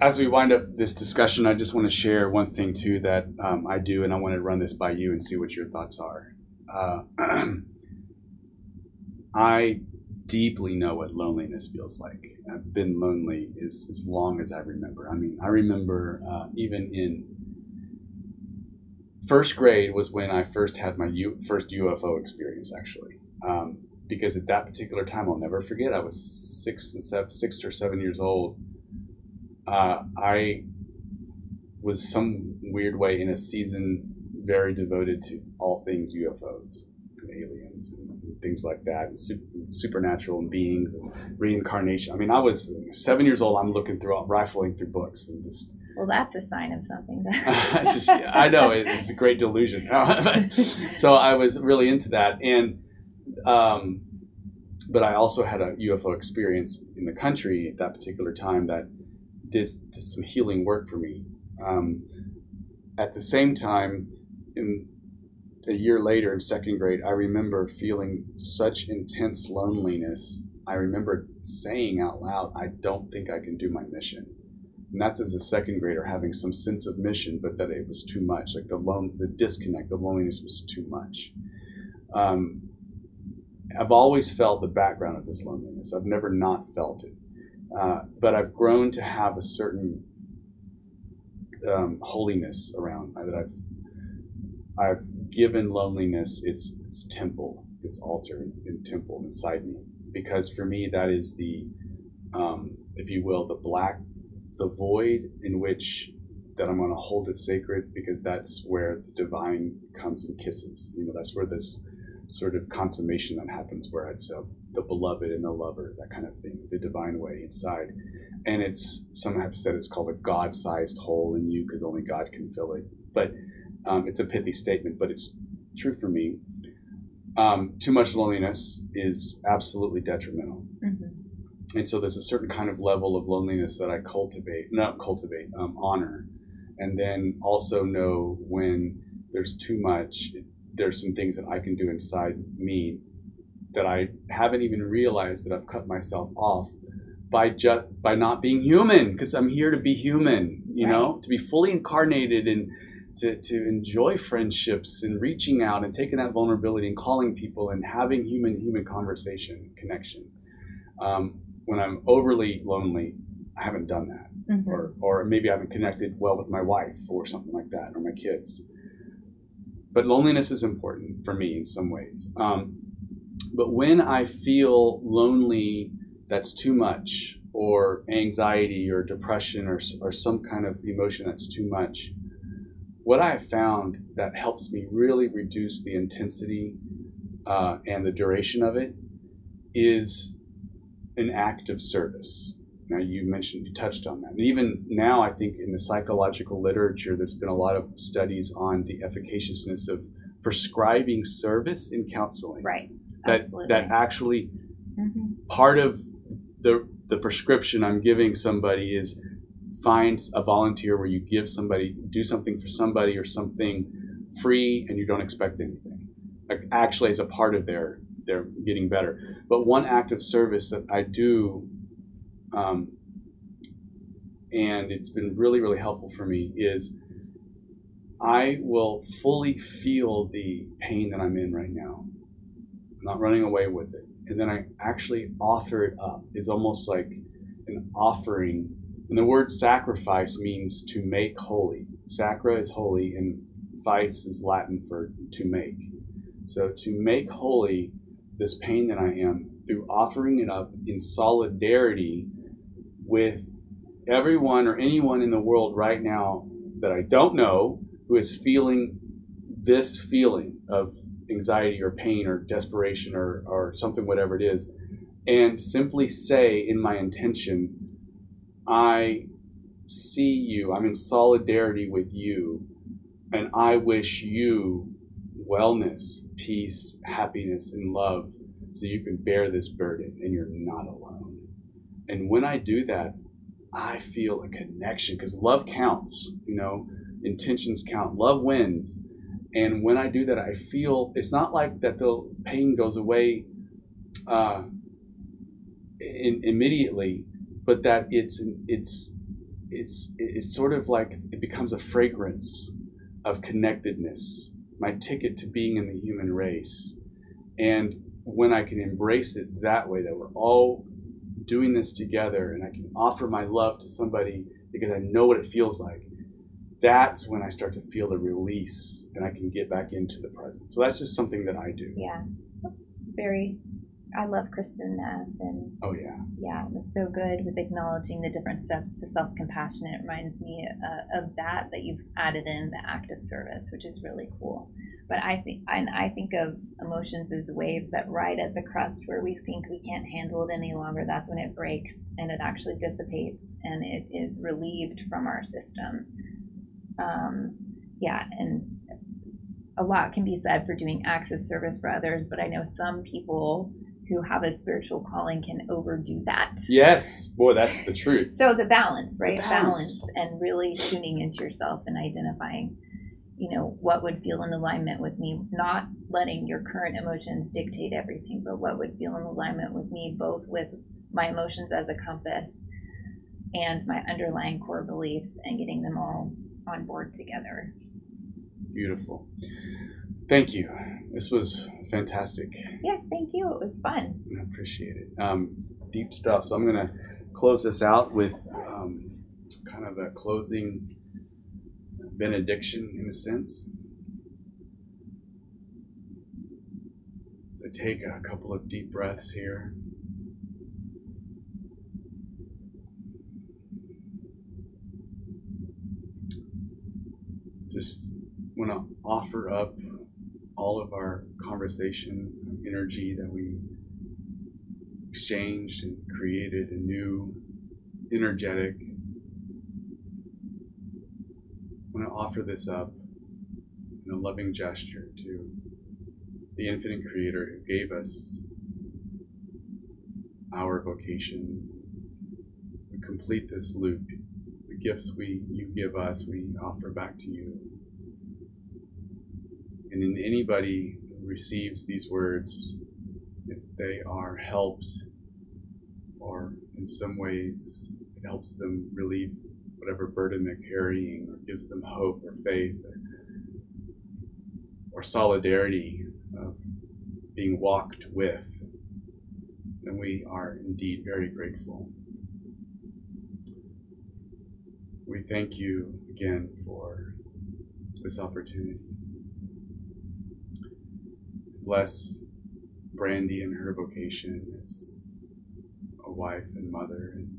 As we wind up this discussion, I just want to share one thing too that um, I do, and I want to run this by you and see what your thoughts are. Uh, (clears throat) I deeply know what loneliness feels like. I've been lonely as, as long as I remember. I mean, I remember uh, even in first grade was when I first had my U- first UFO experience, actually. Um, because at that particular time, I'll never forget. I was six and seven, six or seven years old. Uh, I was some weird way in a season very devoted to all things UFOs and aliens and things like that, and super, supernatural and beings and reincarnation. I mean, I was seven years old. I'm looking through, rifling through books and just. Well, that's a sign of something. it's (laughs) just, I know it, it's a great delusion. (laughs) so I was really into that, and um, but I also had a UFO experience in the country at that particular time that did, did some healing work for me. Um, at the same time, in a year later in second grade, I remember feeling such intense loneliness. I remember saying out loud, "I don't think I can do my mission." And that's as a second grader having some sense of mission, but that it was too much. Like the lone, the disconnect, the loneliness was too much. Um, I've always felt the background of this loneliness. I've never not felt it. Uh, but I've grown to have a certain um, holiness around that I've I've given loneliness its its temple, its altar and temple inside me, because for me that is the, um, if you will, the black, the void in which that I'm going to hold it sacred, because that's where the divine comes and kisses. You know, that's where this sort of consummation that happens where it's a, the beloved and the lover, that kind of thing, the divine way inside. And it's, some have said it's called a God sized hole in you because only God can fill it. But um, it's a pithy statement, but it's true for me. Um, too much loneliness is absolutely detrimental. Mm-hmm. And so there's a certain kind of level of loneliness that I cultivate, not cultivate, um, honor. And then also know when there's too much, there's some things that I can do inside me that I haven't even realized that I've cut myself off by just by not being human because I'm here to be human, you Right. know, to be fully incarnated and to, to enjoy friendships and reaching out and taking that vulnerability and calling people and having human human conversation connection. Um, when I'm overly lonely, I haven't done that Mm-hmm. or, or maybe I haven't connected well with my wife or something like that, or my kids. But loneliness is important for me in some ways. Um, but when I feel lonely, that's too much, or anxiety, or depression, or, or some kind of emotion that's too much, what I have found that helps me really reduce the intensity uh, and the duration of it is an act of service. Now, you mentioned, you touched on that. And even now, I think in the psychological literature, there's been a lot of studies on the efficaciousness of prescribing service in counseling. Right. That, Absolutely. that actually mm-hmm. part of the, the prescription I'm giving somebody is find a volunteer where you give somebody, do something for somebody or something free and you don't expect anything. Like actually as a part of their their getting better. But one act of service that I do um, and it's been really, really helpful for me is I will fully feel the pain that I'm in right now. I'm not running away with it. And then I actually offer it up. Is almost like an offering. And the word sacrifice means to make holy. Sacra is holy, and vice is Latin for to make. So to make holy this pain that I am through offering it up in solidarity with everyone or anyone in the world right now that I don't know who is feeling this feeling of anxiety or pain or desperation or, or something, whatever it is, and simply say in my intention, I see you, I'm in solidarity with you, and I wish you wellness, peace, happiness, and love so you can bear this burden and you're not alone. And when I do that, I feel a connection because love counts, you know, intentions count, love wins. And when I do that, I feel it's not like that the pain goes away uh, in, immediately, but that it's it's it's it's sort of like it becomes a fragrance of connectedness, my ticket to being in the human race. And when I can embrace it that way, that we're all doing this together and I can offer my love to somebody because I know what it feels like, that's when I start to feel the release and I can get back into the present. So that's just something that I do. Yeah. Very I love Kristin Neff and oh yeah yeah it's so good with acknowledging the different steps to self compassion. It reminds me uh, of that that you've added in the act of service, which is really cool. But I think and I think of emotions as waves that ride at the crust where we think we can't handle it any longer. That's when it breaks and it actually dissipates and it is relieved from our system. Um, yeah, and a lot can be said for doing acts of service for others, but I know some people who have a spiritual calling can overdo that. Yes, boy, that's the truth. So the balance, right? The balance. balance. and really tuning into yourself and identifying, you know, what would feel in alignment with me, not letting your current emotions dictate everything, but what would feel in alignment with me, both with my emotions as a compass and my underlying core beliefs and getting them all on board together. Beautiful. Thank you. This was fantastic. Yes, thank you. It was fun. I appreciate it. Um, deep stuff. So I'm going to close this out with um, kind of a closing benediction in a sense. I take a couple of deep breaths here. Just want to offer up all of our conversation energy that we exchanged and created a new energetic. I want to offer this up in a loving gesture to the infinite creator who gave us our vocations. We complete this loop. The gifts we you give us, we offer back to you. And in anybody who receives these words, if they are helped or in some ways it helps them relieve whatever burden they're carrying or gives them hope or faith or, or solidarity of being walked with, then we are indeed very grateful. We thank you again for this opportunity bless Brandi and her vocation as a wife and mother and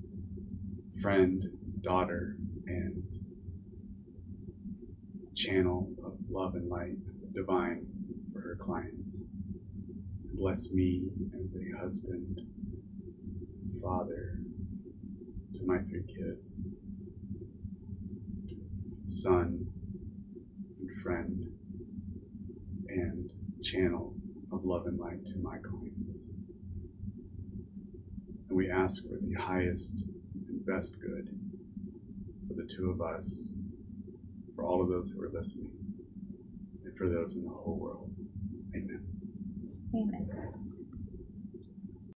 friend, daughter, and channel of love and light, divine for her clients. Bless me as a husband, father to my three kids, son and friend, and channel of love and light to my clients. And we ask for the highest and best good for the two of us, for all of those who are listening, and for those in the whole world. Amen. Amen.